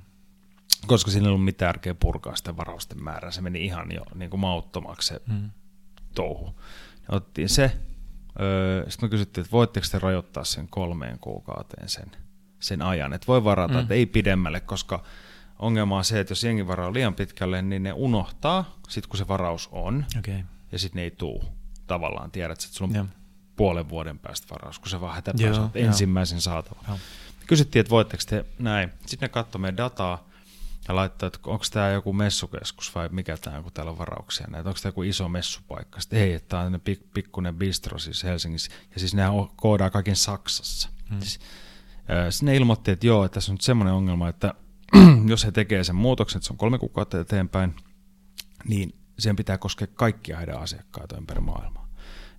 Koska siinä ei ollut mitään tärkeää purkaa sitä varausten määrää. Se meni ihan jo niin kuin mauttomaksi se hmm. touhu. Ja otettiin se. Öö, Sitten me kysyttiin, että voitteko te rajoittaa sen kolmeen kuukauteen sen, sen ajan. Että voi varata, hmm. että ei pidemmälle, koska ongelma on se, että jos jengi varaa liian pitkälle, niin ne unohtaa, sit kun se varaus on, okay. ja sitten ne ei tuu. Tavallaan tiedät, että sulla on ja puolen vuoden päästä varaus, kun se vaan hätäpää ensimmäisen saatavan. Kysyttiin, että voitteko te näin. Sitten ne katsoi meidän dataa ja laittoi, että onko tämä joku messukeskus vai mikä tämä, kun täällä on varauksia näitä. Onko tämä joku iso messupaikka? Sitten ei, että tämä on pik- pikkuinen bistro siis Helsingissä. Ja siis nehän koodaa kaiken Saksassa. Hmm. Siis, äh, ne ilmoitti, että joo, että tässä on nyt semmoinen ongelma, että jos he tekee sen muutoksen, että se on kolme kuukautta eteenpäin, niin sen pitää koskea kaikkia heidän asiakkaita ympäri maailmaa.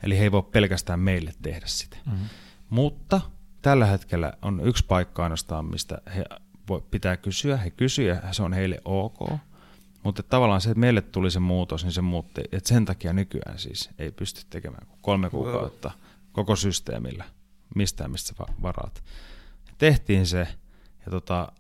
Eli he ei voi pelkästään meille tehdä sitä. Mm-hmm. Mutta tällä hetkellä on yksi paikka ainoastaan, mistä he voi, pitää kysyä. He kysyvät ja se on heille ok. Mutta tavallaan se, että meille tuli se muutos, niin se muutti. Että sen takia nykyään siis ei pysty tekemään kolme kuukautta koko systeemillä mistään, mistä varaat. Tehtiin se ja tota,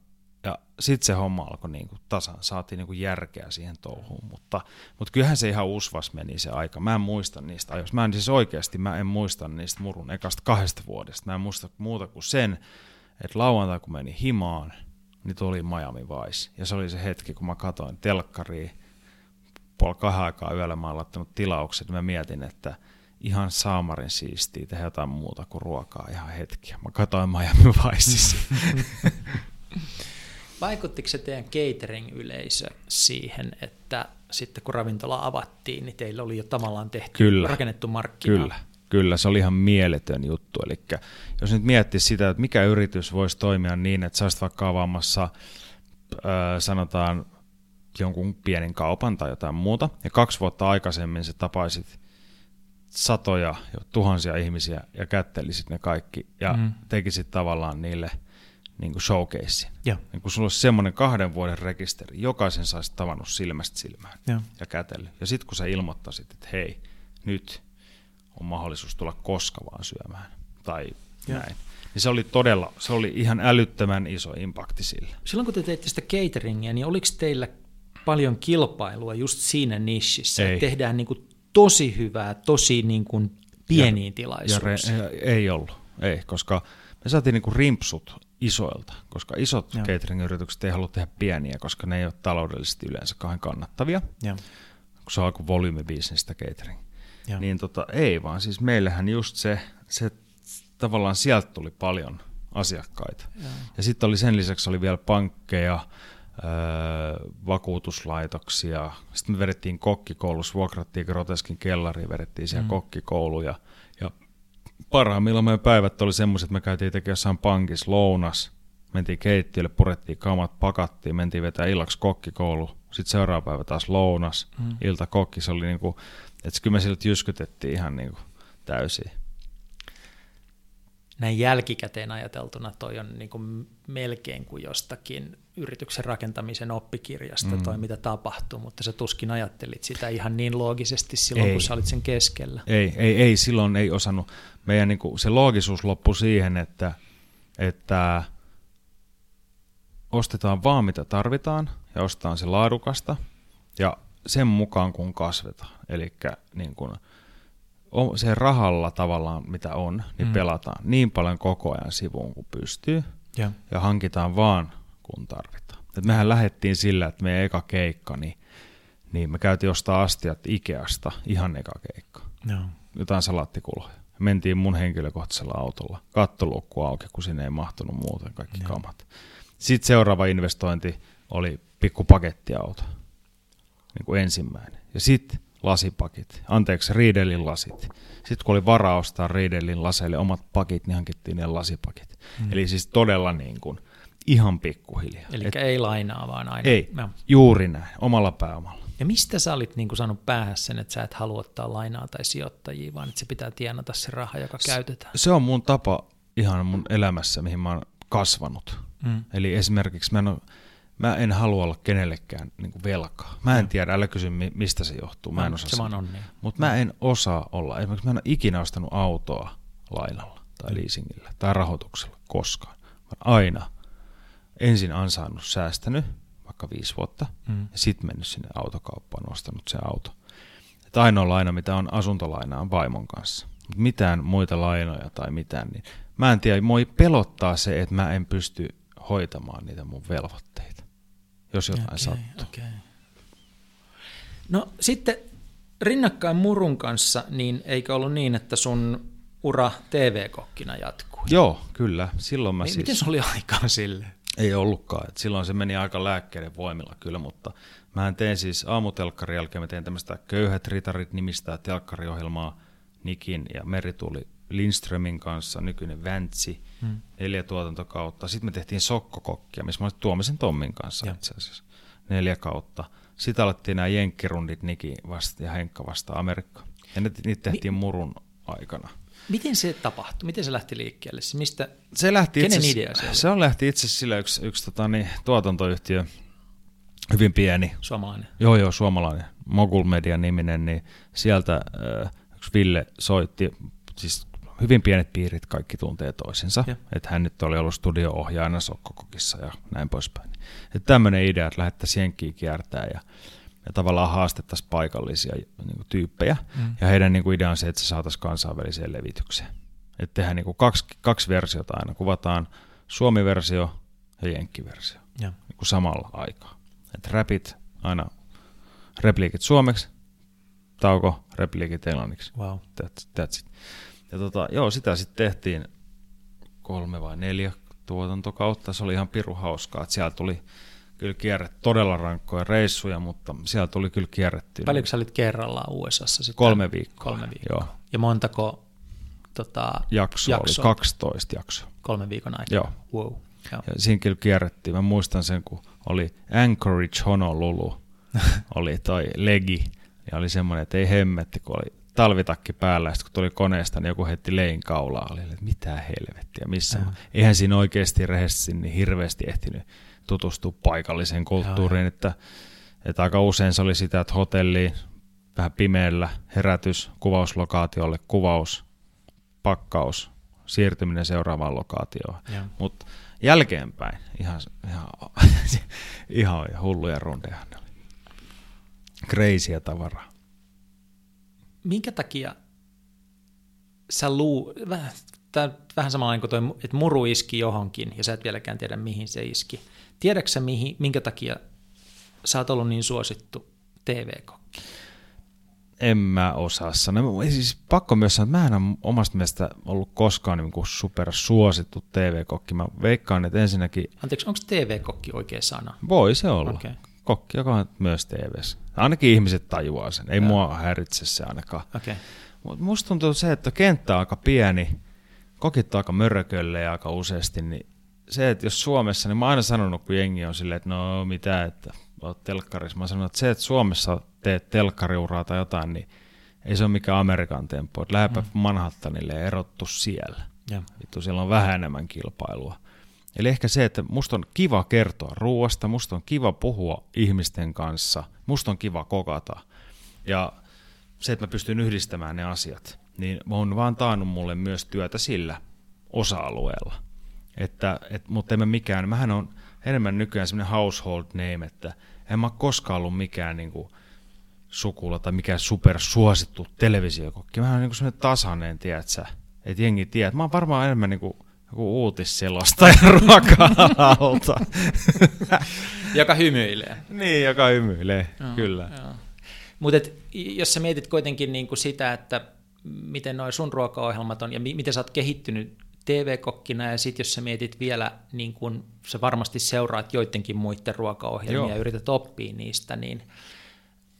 ja sitten se homma alkoi niin kuin tasan, saatiin niin kuin järkeä siihen touhuun, mutta, mutta kyllähän se ihan usvas meni se aika. Mä en muista niistä ajoista. Mä en siis oikeasti, mä en muista niistä murun ekasta kahdesta vuodesta. Mä en muista muuta kuin sen, että lauantai kun meni himaan, niin tuli Miami Vice. Ja se oli se hetki, kun mä katsoin telkkariin, puoli kahden aikaa yöllä mä oon laittanut tilaukset, mä mietin, että ihan saamarin siistiä tehdä jotain muuta kuin ruokaa ihan hetkiä. Mä katsoin Miami Viceissa. Vaikuttiko se teidän catering-yleisö siihen, että sitten kun ravintola avattiin, niin teillä oli jo tavallaan tehty, kyllä, rakennettu markkina? Kyllä, kyllä, se oli ihan mieletön juttu. Eli jos nyt miettii sitä, että mikä yritys voisi toimia niin, että sä olisit vaikka avaamassa, sanotaan, jonkun pienen kaupan tai jotain muuta, ja kaksi vuotta aikaisemmin sä tapaisit satoja, jo tuhansia ihmisiä ja kättelisit ne kaikki ja mm. tekisit tavallaan niille – niin kuin showcase. Niin kun sulla olisi semmoinen kahden vuoden rekisteri, jokaisen saisi tavannut silmästä silmään ja, ja kätellyt. Ja sitten kun sä ilmoittaisit, että hei, nyt on mahdollisuus tulla koska vaan syömään, tai ja. näin. Niin se oli todella, se oli ihan älyttömän iso impakti sillä. Silloin kun te teitte sitä cateringia, niin oliko teillä paljon kilpailua just siinä nishissä? Ei. Tehdään niin kuin tosi hyvää, tosi niin kuin pieniin ja, tilaisuuksiin. Ja re, ei ollut ei, koska me saatiin niinku rimpsut isoilta, koska isot Joo. catering-yritykset ei halua tehdä pieniä, koska ne ei ole taloudellisesti yleensä kauhean kannattavia, Joo. kun se on alku volyymibisnestä catering. Joo. Niin tota, ei vaan, siis meillähän just se, se tavallaan sieltä tuli paljon asiakkaita. Joo. Ja sitten oli sen lisäksi oli vielä pankkeja, öö, vakuutuslaitoksia. Sitten me vedettiin kokkikoulussa, vuokrattiin groteskin kellariin, vedettiin siellä Mm. mm. kokkikouluja. Parhaimmillaan meidän päivät oli semmoiset, että me käytiin tekemään jossain pankissa lounas, mentiin keittiölle, purettiin kamat, pakattiin, mentiin vetää illaksi kokkikoulu. Sitten seuraava päivä taas lounas, Mm. ilta kokki. Se oli niinku, että kyllä me siltä jyskytettiin ihan niinku täysin. näin jälkikäteen ajateltuna toi on niin kuin melkein kuin jostakin yrityksen rakentamisen oppikirjasta Mm. toi, mitä tapahtuu, mutta sä tuskin ajattelit sitä ihan niin loogisesti silloin, Ei. kun sä olit sen keskellä. Ei, ei, ei, silloin ei osannut. Meidän niin kuin, se loogisuus loppui siihen, että, että ostetaan vaan mitä tarvitaan ja ostetaan se laadukasta ja sen mukaan kun kasvetaan. Eli niin kuin, se rahalla tavallaan mitä on, niin Mm. pelataan niin paljon koko ajan sivuun kuin pystyy Joo. ja hankitaan vaan kun tarvitaan. Et mehän lähdettiin sillä, että meidän eka keikka, niin, niin me käytiin ostaa astiat Ikeasta ihan eka keikka Joo. jotain salaattikuloja. Mentiin mun henkilökohtaisella autolla. Kattolukku auki, kun sinne ei mahtunut muuten kaikki Joo. kamat. Sitten seuraava investointi oli pikku pakettiauto. Niin kuin ensimmäinen. Ja sitten lasipakit. Anteeksi, Riedelin lasit. Sitten kun oli varaa ostaa Riedelin laseille omat pakit, niin hankittiin ne lasipakit. Mm. Eli siis todella niin kuin ihan pikkuhiljaa. Eli Et ei lainaa, vaan aina. ei, Joo. juuri näin, omalla pääomalla. Ja mistä sä olit niin saanut päähän sen, että sä et halua ottaa lainaa tai sijoittajia, vaan että se pitää tienata se raha, joka käytetään? Se on mun tapa ihan mun elämässä, mihin mä oon kasvanut. Mm. Eli esimerkiksi mä en, ole, mä en halua olla kenellekään niin kuin velkaa. Mä en tiedä, älä kysy mi- mistä se johtuu, mä en osaa se on niin. Mutta mä en osaa olla, esimerkiksi mä en ole ikinä ostanut autoa lainalla tai leasingillä tai rahoituksella koskaan. Mä aina ensin ansainnut, säästänyt vaikka viisi vuotta Mm. ja sitten mennyt sinne autokauppaan ostanut se auto. Et ainoa laina, mitä on asuntolaina, on vaimon kanssa. Mut mitään muita lainoja tai mitään, niin mä en tiedä, moi pelottaa se, että mä en pysty hoitamaan niitä mun velvoitteita, jos jotain Okei, sattuu. okei. No sitten rinnakkain Murun kanssa, niin eikö ollut niin, että sun ura TV-kokkina jatkuu? Joo, kyllä. Silloin mä Mi- siis... Miten se oli aikaa sille? Ei ollutkaan. Et silloin se meni aika lääkkeiden voimilla kyllä, mutta mä tein siis aamutelkkarin jälkeen, mä tein tämmöistä Köyhät ritarit nimistä telkkariohjelmaa Nikin ja Merituli Lindströmin kanssa, nykyinen Väntsi, Hmm. neljä tuotantokautta. Sitten me tehtiin Sokkokokkia, missä mä olin Tuomisen Tommin kanssa Joo. itse asiassa, neljä kautta. Sitten alettiin nämä jenkkirundit Niki vasta ja Henkka vasta Amerikka. Ja ne, niitä tehtiin murun aikana. Miten se tapahtui? Miten se lähti liikkeelle? Mistä? Se lähti Kenen itse, idea se oli? Se on lähti itse asiassa sillä yksi, yksi tota, niin, tuotantoyhtiö, hyvin pieni, Suomalainen. joo joo, suomalainen, Mogul Media niminen, niin sieltä äh, yksi Ville soitti, siis hyvin pienet piirit kaikki tuntee toisensa, että hän nyt oli ollut studio-ohjaajana Sokkokokissa ja näin poispäin. Että tämmöinen idea, että lähettäisiin jenkkiä kiertää ja, ja tavallaan haastettaisiin paikallisia niin kuin, tyyppejä, Mm. ja heidän niin kuin, idea on se, että se saataisiin kansainväliseen levitykseen. Että tehdään niin kuin, kaksi, kaksi versiota aina, kuvataan Suomi-versio ja Jenkki-versio Joo. niin kuin samalla aikaa. Et räpit aina, repliikit suomeksi, tauko, repliikit englanniksi. Wow. That's, that's it. Ja tota, joo, sitä sitten tehtiin kolme vai neljä tuotantokautta. Se oli ihan piru hauskaa, että siellä tuli kyllä kierret todella rankkoja reissuja, mutta siellä tuli kyllä kierrettyä. Paljonko sä olit kerrallaan USAssa sitten? Kolme viikkoa. Kolme viikkoa. Joo. Ja montako tota, Jakso jaksoa? oli 12 jaksoa. kolmen viikon aikana? Joo. Wow. Joo. Ja siinä kyllä kierrettiin. Mä muistan sen, kun oli Anchorage Honolulu, oli toi legi, ja oli semmoinen, että ei hemmetti, kun oli talvitakki päällä, ja sitten kun tuli koneesta, niin joku heitti lein kaulaa, oli, että mitä helvettiä, missä on. Eihän siinä oikeasti rehellisesti niin hirveästi ehtinyt tutustua paikalliseen kulttuuriin, että, että aika usein se oli sitä, että hotelliin vähän pimeällä, herätys, kuvauslokaatiolle, kuvaus, pakkaus, siirtyminen seuraavaan lokaatioon. Joo. Mutta jälkeenpäin ihan, ihan, ihan hulluja rundeja ne oli. Crazyä tavaraa. Minkä takia sä luu... Vähän vähän samalla kuin toi, että muru iski johonkin ja sä et vieläkään tiedä mihin se iski. Tiedätkö mihin, minkä takia sä oot ollut niin suosittu TV-kokki? En mä osaa sanoa. Siis pakko myös sanoa, että mä en ole omasta mielestä ollut koskaan niin kuin super suosittu TV-kokki. Mä veikkaan, että ensinnäkin... Anteeksi, onko TV-kokki oikea sana? Voi se olla. Okay. Kokki, joka on myös tv Ainakin ihmiset tajuaa sen. Ei ja. mua häiritse se ainakaan. Okay. Mutta musta tuntuu se, että kenttä on aika pieni, kokit on aika mörkölle aika useasti, niin se, että jos Suomessa, niin mä oon aina sanonut, kun jengi on silleen, että no mitä, että oot telkkarissa. Mä sanon, että se, että Suomessa teet telkkariuraa tai jotain, niin ei se ole mikään Amerikan tempo. Lähepä mm. Manhattanille ja erottu siellä. Ja. Vittu, siellä on vähän enemmän kilpailua. Eli ehkä se, että musta on kiva kertoa ruoasta, musta on kiva puhua ihmisten kanssa, musta on kiva kokata. Ja se, että mä pystyn yhdistämään ne asiat, niin on vaan taannut mulle myös työtä sillä osa-alueella. Että, et, mutta en mä mikään, mähän on enemmän nykyään semmoinen household name, että en mä koskaan ollut mikään niin kuin, sukulla tai mikään supersuosittu televisiokokki. Mä oon niin semmoinen tasainen, tiedätkö että jengi tiedät. että mä oon varmaan enemmän niin kuin, joku uutisselostaja ruoka-alalta. joka hymyilee. niin, joka hymyilee, joo, kyllä. Mutta jos sä mietit kuitenkin niin kuin sitä, että miten noin sun ruokaohjelmat on ja mi- miten sä oot kehittynyt TV-kokkina ja sitten jos sä mietit vielä, niin kun sä varmasti seuraat joidenkin muiden ruokaohjelmia Joo. ja yrität oppia niistä, niin,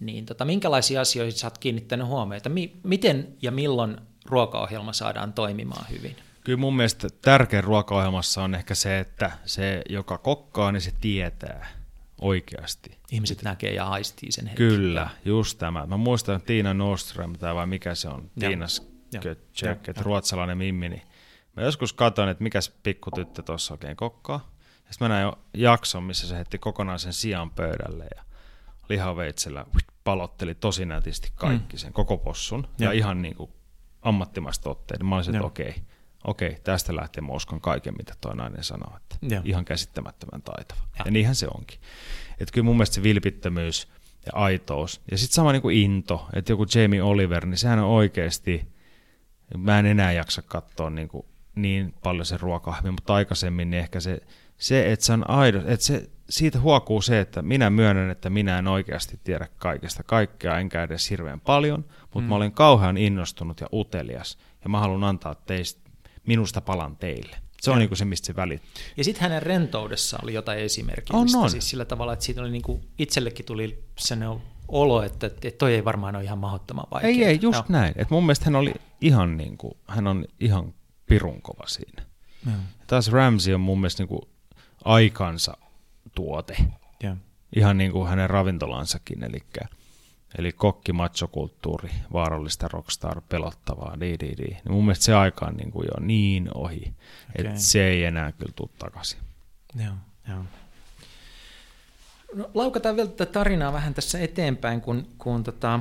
niin tota, minkälaisia asioita sä oot kiinnittänyt huomiota? Mi- miten ja milloin ruokaohjelma saadaan toimimaan hyvin? Kyllä mun mielestä tärkein ruokaohjelmassa on ehkä se, että se, joka kokkaa, niin se tietää oikeasti. Ihmiset Sitten, näkee ja haistii sen hetken. Kyllä, just tämä. Mä muistan Tiina Nostrom, tai vai mikä se on, Tiinas Kötschek, että ruotsalainen mimmi, niin Mä joskus katsoin, että mikäs pikkutyttö tuossa oikein kokkaa. Ja sitten mä näin jakson, missä se heitti kokonaisen sian pöydälle ja lihaveitsellä palotteli tosi nätisti kaikki mm. sen koko possun. Ja, ja ihan niin kuin ammattimaista otteita. Mä olisin, että okei, okay, okei, tästä lähtien mä uskon kaiken, mitä tuo nainen sanoo. Että ja. ihan käsittämättömän taitava. Ja. ja niinhän se onkin. Että kyllä mun mielestä se vilpittömyys ja aitous. Ja sitten sama niin kuin into, että joku Jamie Oliver, niin sehän on oikeasti, mä en enää jaksa katsoa niin kuin niin paljon se ruokahvi, mutta aikaisemmin niin ehkä se, se että se on aido, että se, siitä huokuu se, että minä myönnän, että minä en oikeasti tiedä kaikesta kaikkea, enkä edes hirveän paljon, mutta mm. mä olen kauhean innostunut ja utelias, ja mä haluan antaa teistä, minusta palan teille. Se on niin se, mistä se välittyy. Ja sitten hänen rentoudessa oli jotain esimerkillistä, on, on. siis sillä tavalla, että siitä oli niin kuin, itsellekin tuli sellainen olo, että, että toi ei varmaan ole ihan mahdottoman vaikea. Ei, ei, just no. näin. Et mun mielestä hän oli ihan niin kuin, hän on ihan pirun kova siinä. Ja. Taas Ramsey on mun mielestä niin kuin aikansa tuote. Ja. Ihan niin kuin hänen ravintolansakin, eli, eli kokki, machokulttuuri, vaarallista rockstar, pelottavaa, di, di, di. Niin mun mielestä se aika on niin kuin jo niin ohi, okay. että se ei enää kyllä tule takaisin. Joo, joo. No, laukataan vielä tätä tarinaa vähän tässä eteenpäin, kun, kun tota,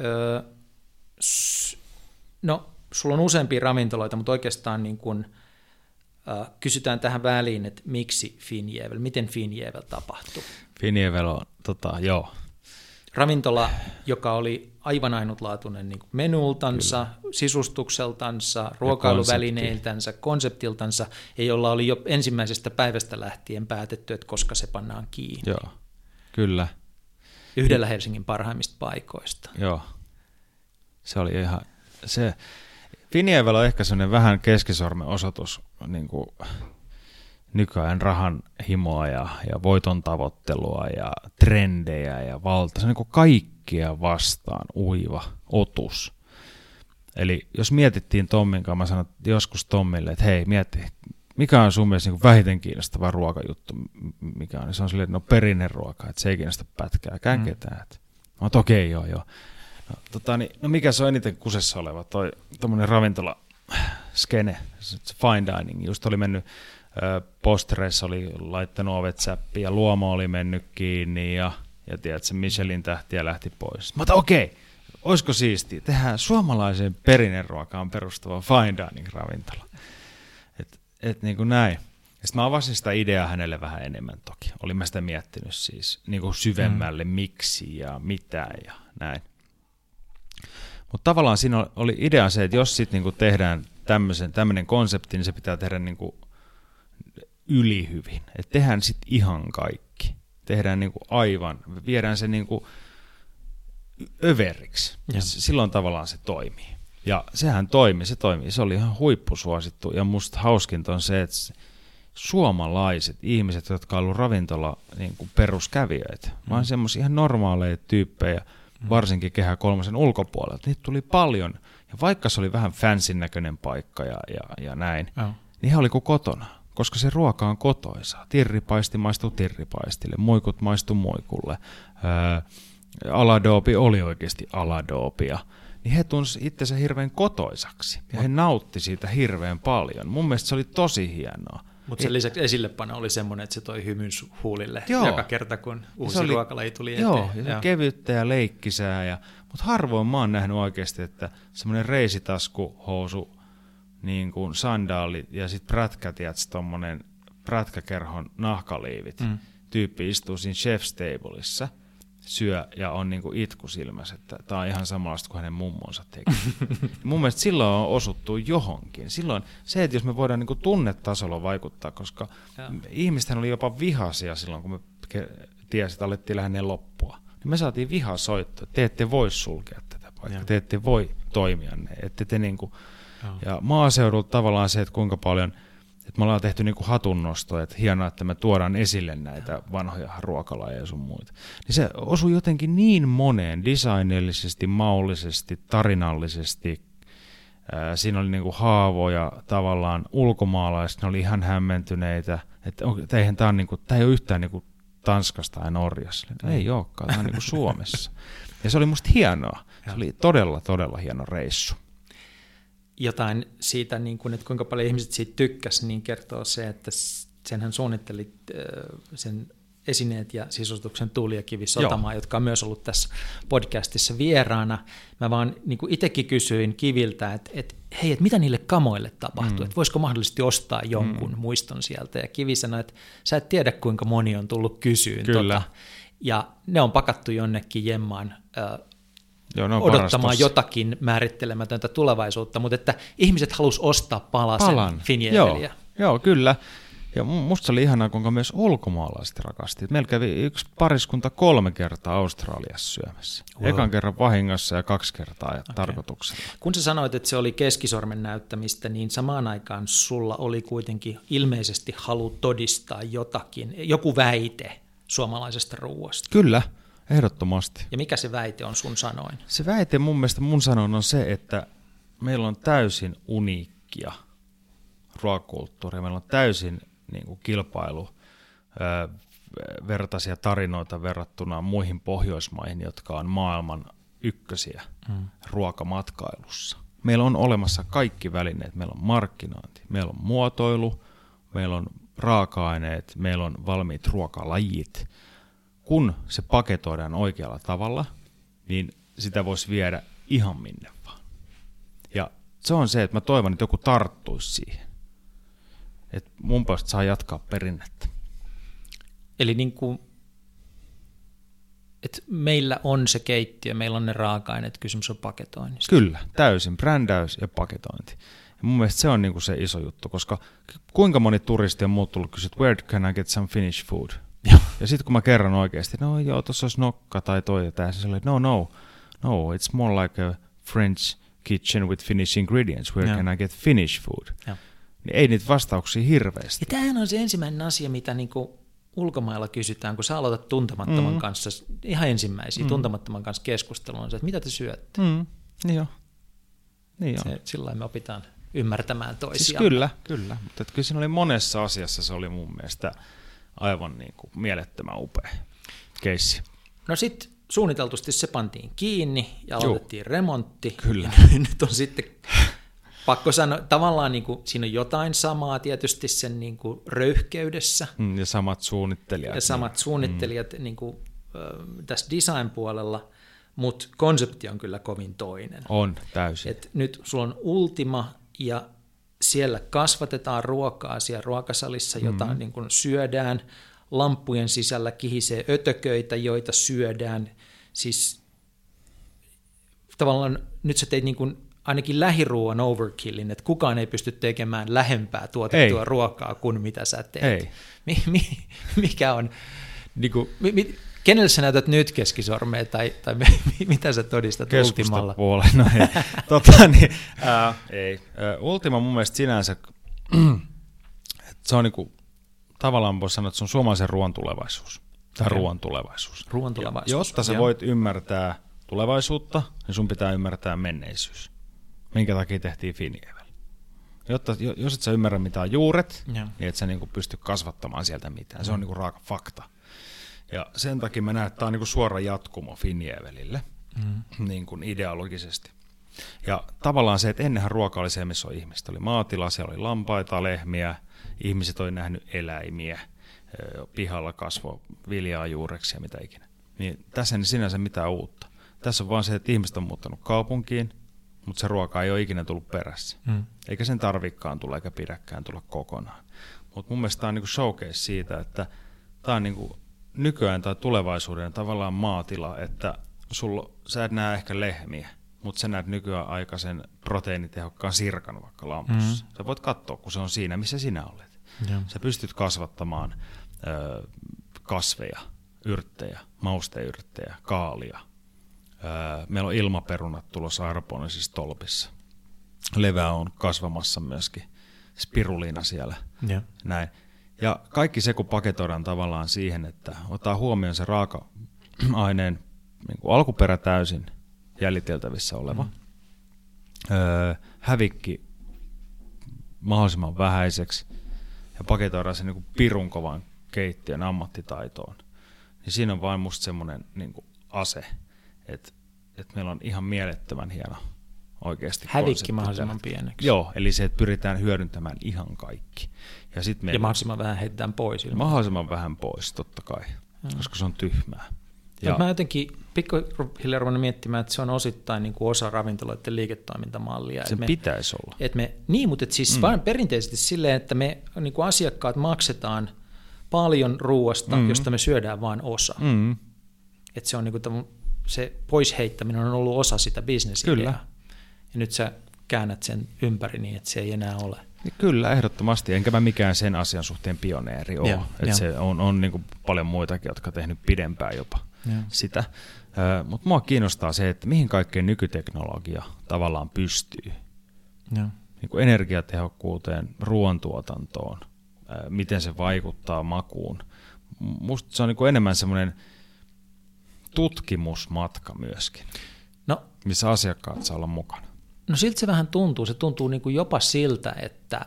öö, s, no sulla on useampia ravintoloita, mutta oikeastaan niin kuin, äh, kysytään tähän väliin, että miksi Finjevel, miten Finjevel tapahtui? Finjevel on, tota, joo. Ravintola, joka oli aivan ainutlaatuinen niin menultansa, Kyllä. sisustukseltansa, ruokailuvälineiltänsä, konseptiltansa, ja jolla oli jo ensimmäisestä päivästä lähtien päätetty, että koska se pannaan kiinni. Joo, kyllä. Yhdellä Helsingin parhaimmista paikoista. Joo, se oli ihan, se, Finievel on ehkä sellainen vähän keskisormen osoitus niin kuin nykyään rahan himoa ja, ja voiton tavoittelua ja trendejä ja valta. Se on niin kaikkia vastaan uiva otus. Eli jos mietittiin Tommin kanssa, mä sanoin joskus Tommille, että hei, mietti, mikä on sun mielestä niin vähiten kiinnostava ruokajuttu, mikä on, se on silleen, no perinneruoka, että se ei kiinnosta pätkääkään mm. ketään. Mä okei, okay, joo, joo. No, tota, niin, no mikä se on eniten kusessa oleva, toi tommonen ravintola skene, fine dining, just oli mennyt Postreissa oli laittanut ovet säppiin ja Luomo oli mennyt kiinni ja, ja tiedätkö, Michelin tähtiä lähti pois. Mä otan, okei, okay, olisiko siistiä, tehdään suomalaiseen perinneruokaan perustuva fine dining ravintola. Et, et niin kuin näin. Ja sitten mä avasin sitä ideaa hänelle vähän enemmän toki. Olin mä sitä miettinyt siis niin kuin syvemmälle, mm. miksi ja mitä ja näin. Mutta tavallaan siinä oli idea se, että jos sitten niinku tehdään tämmöinen konsepti, niin se pitää tehdä niin kuin ylihyvin. Että tehdään sitten ihan kaikki. Tehdään niin kuin aivan, viedään se niin kuin överiksi. Ja. Silloin tavallaan se toimii. Ja sehän toimi, se toimi. Se oli ihan huippusuosittu. Ja musta hauskinta on se, että suomalaiset ihmiset, jotka on ollut ravintola niin kuin peruskävijöitä, mm. vaan semmoisia ihan normaaleja tyyppejä, mm. Varsinkin Kehä kolmosen ulkopuolelta. Niitä tuli paljon. Ja vaikka se oli vähän fansin näköinen paikka ja, ja, ja näin, oh. niin he oli kuin kotona koska se ruoka on kotoisa. Tirripaisti maistuu tirripaistille, muikut maistuu muikulle. Öö, aladoopi oli oikeasti aladoopia. Niin he tunsi itsensä hirveän kotoisaksi ja he nautti siitä hirveän paljon. Mun mielestä se oli tosi hienoa. Mutta sen lisäksi esillepano oli semmoinen, että se toi hymyn huulille joo. joka kerta, kun uusi oli, ruokalaji tuli eteen. Joo, ja joo. kevyttä ja leikkisää. Ja, mutta harvoin mä oon nähnyt oikeasti, että semmoinen reisitaskuhousu niin kuin sandaalit ja sitten prätkät, tuommoinen prätkäkerhon nahkaliivit mm. tyyppi istuu siinä chef's tableissa, syö ja on niin kuin itku silmässä, että tämä on ihan samanlaista kuin hänen mummonsa teki. Mun mielestä silloin on osuttu johonkin. Silloin se, että jos me voidaan niin kuin tunnetasolla vaikuttaa, koska ihmisten oli jopa vihaisia silloin, kun me tiesi, että alettiin lähde loppua. Niin me saatiin vihasoitto, te ette voi sulkea tätä paikkaa, te ette voi toimia ne, ette te niin kuin, ja maaseudulta tavallaan se, että kuinka paljon, että me ollaan tehty niin kuin hatunnosto, että hienoa, että me tuodaan esille näitä vanhoja ruokalajeja ja sun muita. Niin se osui jotenkin niin moneen, designillisesti, maullisesti, tarinallisesti, siinä oli niin kuin haavoja tavallaan ulkomaalaiset, ne oli ihan hämmentyneitä, että, eihän tämä, niin kuin, tämä ei ole yhtään niin kuin Tanskasta ja Norjassa. Ei olekaan, tämä on niin kuin Suomessa. Ja se oli musta hienoa. Se oli todella, todella hieno reissu jotain siitä, niin kuin, että kuinka paljon ihmiset siitä tykkäsi, niin kertoo se, että senhän suunnittelit sen esineet ja sisustuksen Tuuli ja Kivi Sotamaa, Joo. jotka on myös ollut tässä podcastissa vieraana. Mä vaan niin kuin itsekin kysyin Kiviltä, että, että hei, että mitä niille kamoille tapahtuu, mm. että voisiko mahdollisesti ostaa jonkun mm. muiston sieltä. Ja Kivi sanoi, että sä et tiedä, kuinka moni on tullut kysyyn. Kyllä. Tota, ja ne on pakattu jonnekin jemmaan Joo, no odottamaan jotakin määrittelemätöntä tulevaisuutta, mutta että ihmiset halus ostaa palasen Palan. Joo, joo, kyllä. Ja musta oli ihanaa, kuinka myös ulkomaalaiset rakasti. Meillä kävi yksi pariskunta kolme kertaa Australiassa syömässä. Wow. Ekan kerran vahingossa ja kaksi kertaa okay. tarkoituksella. Kun sä sanoit, että se oli keskisormen näyttämistä, niin samaan aikaan sulla oli kuitenkin ilmeisesti halu todistaa jotakin, joku väite suomalaisesta ruoasta. Kyllä. Ehdottomasti. Ja mikä se väite on sun sanoin? Se väite mun mielestä mun sanoin on se, että meillä on täysin uniikkia ruokakulttuuria. Meillä on täysin niin kuin kilpailu vertaisia tarinoita verrattuna muihin Pohjoismaihin, jotka on maailman ykkösiä mm. ruokamatkailussa. Meillä on olemassa kaikki välineet. Meillä on markkinointi, meillä on muotoilu, meillä on raaka-aineet, meillä on valmiit ruokalajit – kun se paketoidaan oikealla tavalla, niin sitä voisi viedä ihan minne vaan. Ja se on se, että mä toivon, että joku tarttuisi siihen. Että mun puolesta saa jatkaa perinnettä. Eli niin kuin, että meillä on se keittiö, meillä on ne raaka-aineet, kysymys on paketoinnista. Kyllä, täysin, brändäys ja paketointi. Ja mun mielestä se on niin kuin se iso juttu, koska kuinka moni turisti on muut tullut kysyä, where can I get some Finnish food? Ja, ja sitten kun mä kerron oikeasti, no joo, tuossa olisi nokka tai toi ja tää, se oli, no no, no, it's more like a French kitchen with Finnish ingredients, where ja. can I get Finnish food? Ja. Niin ei niitä vastauksia hirveästi. Ja tämähän on se ensimmäinen asia, mitä niinku ulkomailla kysytään, kun sä aloitat tuntemattoman mm. kanssa, ihan ensimmäisiä mm. tuntemattoman kanssa keskustelua, on se, että mitä te syötte? Mm. Niin jo. Niin jo. Se, sillä me opitaan ymmärtämään toisiaan. Siis kyllä, kyllä. Mutta kyllä siinä oli monessa asiassa, se oli mun mielestä aivan niin kuin mielettömän upea keissi. No sitten suunniteltusti se pantiin kiinni ja aloitettiin Juh. remontti. Kyllä. Ja nyt on sitten pakko sanoa, tavallaan niin kuin, siinä on jotain samaa tietysti sen niin kuin röyhkeydessä. Mm, ja samat suunnittelijat. Ja samat niin. suunnittelijat mm. niin kuin, tässä design-puolella, mutta konsepti on kyllä kovin toinen. On, täysin. Et nyt sulla on Ultima ja siellä kasvatetaan ruokaa siellä ruokasalissa, jota mm-hmm. niin kuin syödään. Lampujen sisällä kihisee ötököitä, joita syödään. Siis tavallaan nyt sä teit niin kuin ainakin lähiruuan overkillin, että kukaan ei pysty tekemään lähempää tuotettua Ei. ruokaa kuin mitä sä teet. Ei. Mi, mi, mikä on, niin kuin, mi, mi, kenelle sä näytät nyt keskisormea tai, tai mi, mitä sä todistat Ultimalla? Keskustapuolen. No ei. tota, niin, ää, ei. Ää, Ultima mun mielestä sinänsä, että se on niinku, tavallaan voisi sanoa, että se on suomalaisen ruoan tulevaisuus. Tai Okei. ruoan tulevaisuus. Ruoan tulevaisuus. Jotta sä Joo. voit ymmärtää tulevaisuutta, niin sun pitää ymmärtää menneisyys. Minkä takia tehtiin Finievel. Jotta, jo- jos et sä ymmärrä mitä on juuret, Joo. niin et sä niinku pysty kasvattamaan sieltä mitään. Se on niinku raaka fakta. Ja sen takia mä näen, että tämä on niinku suora jatkumo Finievelille Mm. niin kuin ideologisesti. Ja tavallaan se, että ennenhän ruoka oli se, missä on ihmistä. Oli maatila, siellä oli lampaita, lehmiä, ihmiset oli nähnyt eläimiä, pihalla kasvo viljaa juureksi ja mitä ikinä. Niin tässä ei sinänsä mitään uutta. Tässä on vaan se, että ihmiset on muuttanut kaupunkiin, mutta se ruoka ei ole ikinä tullut perässä. Mm. Eikä sen tarvikkaan tulla eikä pidäkään tulla kokonaan. Mutta mun mielestä tämä on niinku showcase siitä, että tämä on niinku nykyään tai tulevaisuuden tavallaan maatila, että sulla, sä et näe ehkä lehmiä, mutta sä näet nykyään aika sen proteiinitehokkaan sirkan vaikka lampussa. Mm. Sä voit katsoa, kun se on siinä, missä sinä olet. Joo. Sä pystyt kasvattamaan ö, kasveja, yrttejä, mausteyrttejä, kaalia. Ö, meillä on ilmaperunat tulossa aeroponisissa tolpissa. Levä on kasvamassa myöskin, spiruliina siellä, Joo. näin. Ja kaikki se, kun paketoidaan tavallaan siihen, että ottaa huomioon se raaka-aineen niin kuin alkuperä täysin jäljiteltävissä oleva, mm. öö, hävikki mahdollisimman vähäiseksi ja paketoidaan se niin kuin pirun kovan keittiön ammattitaitoon, niin siinä on vain musta semmoinen niin kuin ase, että, että meillä on ihan mielettömän hieno oikeasti Hävikki mahdollisimman pieneksi. Joo, eli se, että pyritään hyödyntämään ihan kaikki. Ja, sit Ja meillä mahdollisimman vähän heitetään pois. ilman. mahdollisimman vähän pois, totta kai, koska se on tyhmää. Ja. Mä jotenkin pikkuhiljaa ruvennut miettimään, että se on osittain niin kuin osa ravintoloiden liiketoimintamallia. se me, pitäisi olla. et me, niin, mutta et siis mm. vaan perinteisesti silleen, että me niin kuin asiakkaat maksetaan paljon ruoasta, mm. josta me syödään vain osa. Mm. Mm. Että se on niin kuin se pois heittäminen on ollut osa sitä bisnesideaa. Kyllä. Ja nyt sä käännät sen ympäri niin, että se ei enää ole. Niin Kyllä, ehdottomasti. Enkä mä mikään sen asian suhteen pioneeri ole. Et se on, on niin paljon muitakin, jotka on tehnyt pidempään jopa Joo. sitä. Mutta mua kiinnostaa se, että mihin kaikkeen nykyteknologia tavallaan pystyy. Joo. Niin kuin energiatehokkuuteen, ruoantuotantoon, miten se vaikuttaa makuun. Musta se on niin kuin enemmän semmoinen tutkimusmatka myöskin, No, missä asiakkaat saa olla mukana. No siltä se vähän tuntuu. Se tuntuu niin kuin jopa siltä, että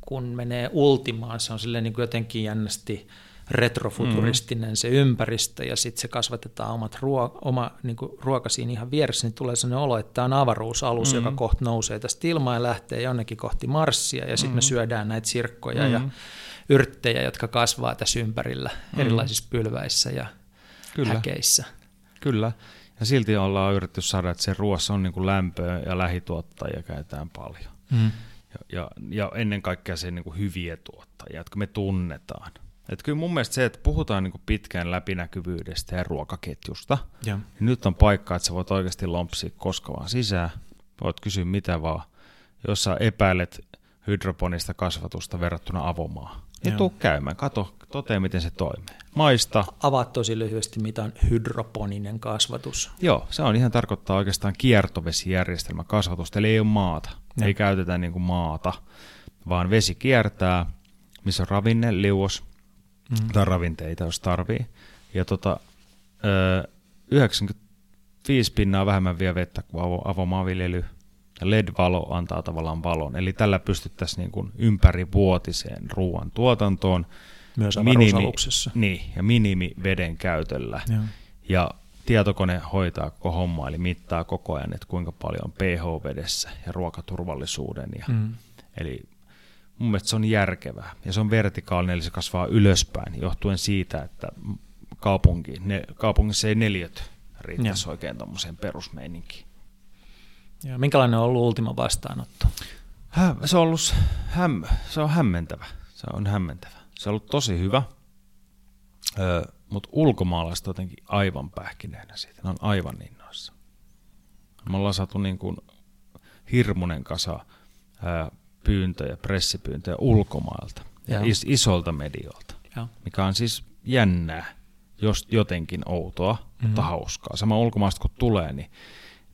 kun menee ultimaan, se on silleen niin kuin jotenkin jännästi retrofuturistinen mm. se ympäristö ja sitten se kasvatetaan omat ruo- oma niin kuin ruoka siinä ihan vieressä, niin tulee sellainen olo, että tämä on avaruusalus, mm. joka kohta nousee tästä ilmaan ja lähtee jonnekin kohti Marssia ja sitten mm. me syödään näitä sirkkoja mm. ja yrttejä, jotka kasvaa tässä ympärillä mm. erilaisissa pylväissä ja Kyllä. häkeissä. Kyllä. Ja silti ollaan yritetty saada, että se ruoassa on niin kuin lämpöä ja lähituottajia käytetään paljon. Mm. Ja, ja, ja ennen kaikkea se niin kuin hyviä tuottajia, jotka me tunnetaan. Et kyllä mun mielestä se, että puhutaan niin kuin pitkään läpinäkyvyydestä ja ruokaketjusta, Joo. niin nyt on paikka, että sä voit oikeasti lompsia koska vaan sisään. Voit kysyä mitä vaan. Jos sä epäilet hydroponista kasvatusta verrattuna avomaa, niin tuu käymään. Kato, totea miten se toimii. Maista. Avaa tosi lyhyesti, mitä on hydroponinen kasvatus. Joo, se on ihan tarkoittaa oikeastaan kiertovesijärjestelmä kasvatusta, eli ei ole maata. Joo. Ei käytetä niin kuin maata, vaan vesi kiertää, missä on ravinne, liuos mm. tai ravinteita, jos tarvii. Ja tota, ö, 95 pinnaa vähemmän vie vettä kuin avo, avomaanviljely. Ja LED-valo antaa tavallaan valon. Eli tällä pystyttäisiin niin kuin ympärivuotiseen ruoan tuotantoon. Myös minimi, niin, ja minimi veden käytöllä. Joo. Ja tietokone hoitaa koko homma, eli mittaa koko ajan, että kuinka paljon on pH vedessä ja ruokaturvallisuuden. Ja, Mm. Eli mun mielestä se on järkevää. Ja se on vertikaalinen, eli se kasvaa ylöspäin, johtuen siitä, että kaupunki, ne, kaupungissa ei neljöt riittäisi Joo. oikein tuommoiseen perusmeininkiin. Ja minkälainen on ollut Ultima vastaanotto? Hä, se, on ollut, häm, se on hämmentävä. Se on hämmentävä. Se on ollut tosi hyvä, öö, mutta ulkomaalaiset on jotenkin aivan pähkineenä siitä. Ne on aivan innoissa. Me ollaan saatu niin kuin hirmunen kasa ää, pyyntöjä, pressipyyntöjä ulkomailta ja is, isolta medioilta, Joo. mikä on siis jännää, jos jotenkin outoa, mm-hmm. mutta hauskaa. Sama ulkomaista kun tulee, niin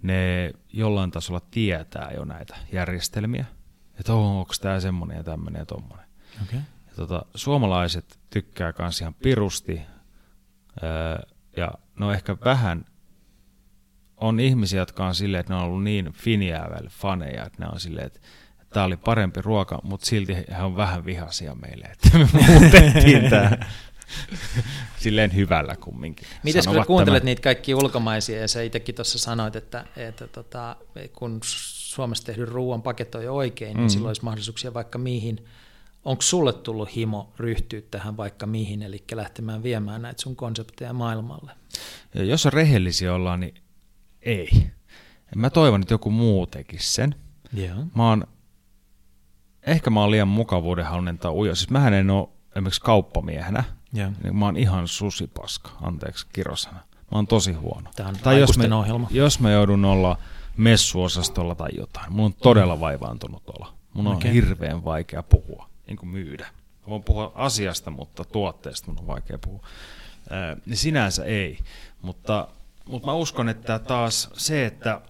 ne jollain tasolla tietää jo näitä järjestelmiä, että oh, onko tämä semmoinen ja tämmöinen ja tommonen. Okay. Tota, suomalaiset tykkää kans ihan pirusti, öö, ja no ehkä vähän on ihmisiä, jotka on silleen, että ne on ollut niin Finjäävel faneja, että ne on silleen, että tämä oli parempi ruoka, mutta silti he on vähän vihaisia meille, että me muutettiin tämä silleen hyvällä kumminkin. Miten kun kuuntelet tämän. niitä kaikki ulkomaisia ja sä itsekin tuossa sanoit, että, että tota, kun Suomessa tehdyn ruoan paketoi oikein, niin Mm. silloin olisi mahdollisuuksia vaikka mihin. Onko sulle tullut himo ryhtyä tähän vaikka mihin, eli lähtemään viemään näitä sun konsepteja maailmalle? Ja jos on rehellisiä ollaan, niin ei. Mä toivon, että joku muu tekisi sen. Joo. Mä oon, ehkä mä oon liian mukavuudenhalunen tai ujo. Siis mähän en ole esimerkiksi kauppamiehenä. Joo. Niin mä oon ihan susipaska, anteeksi kirosana. Mä oon tosi huono. Tämä on Tai jos, me, ohjelma. jos mä joudun olla messuosastolla tai jotain, mun on todella vaivaantunut olla. Mun on Okei. hirveän vaikea puhua, niin kuin myydä. Voin puhua asiasta, mutta tuotteesta mun on vaikea puhua. Ää, niin sinänsä ei, mutta, mutta mä uskon, että taas se, että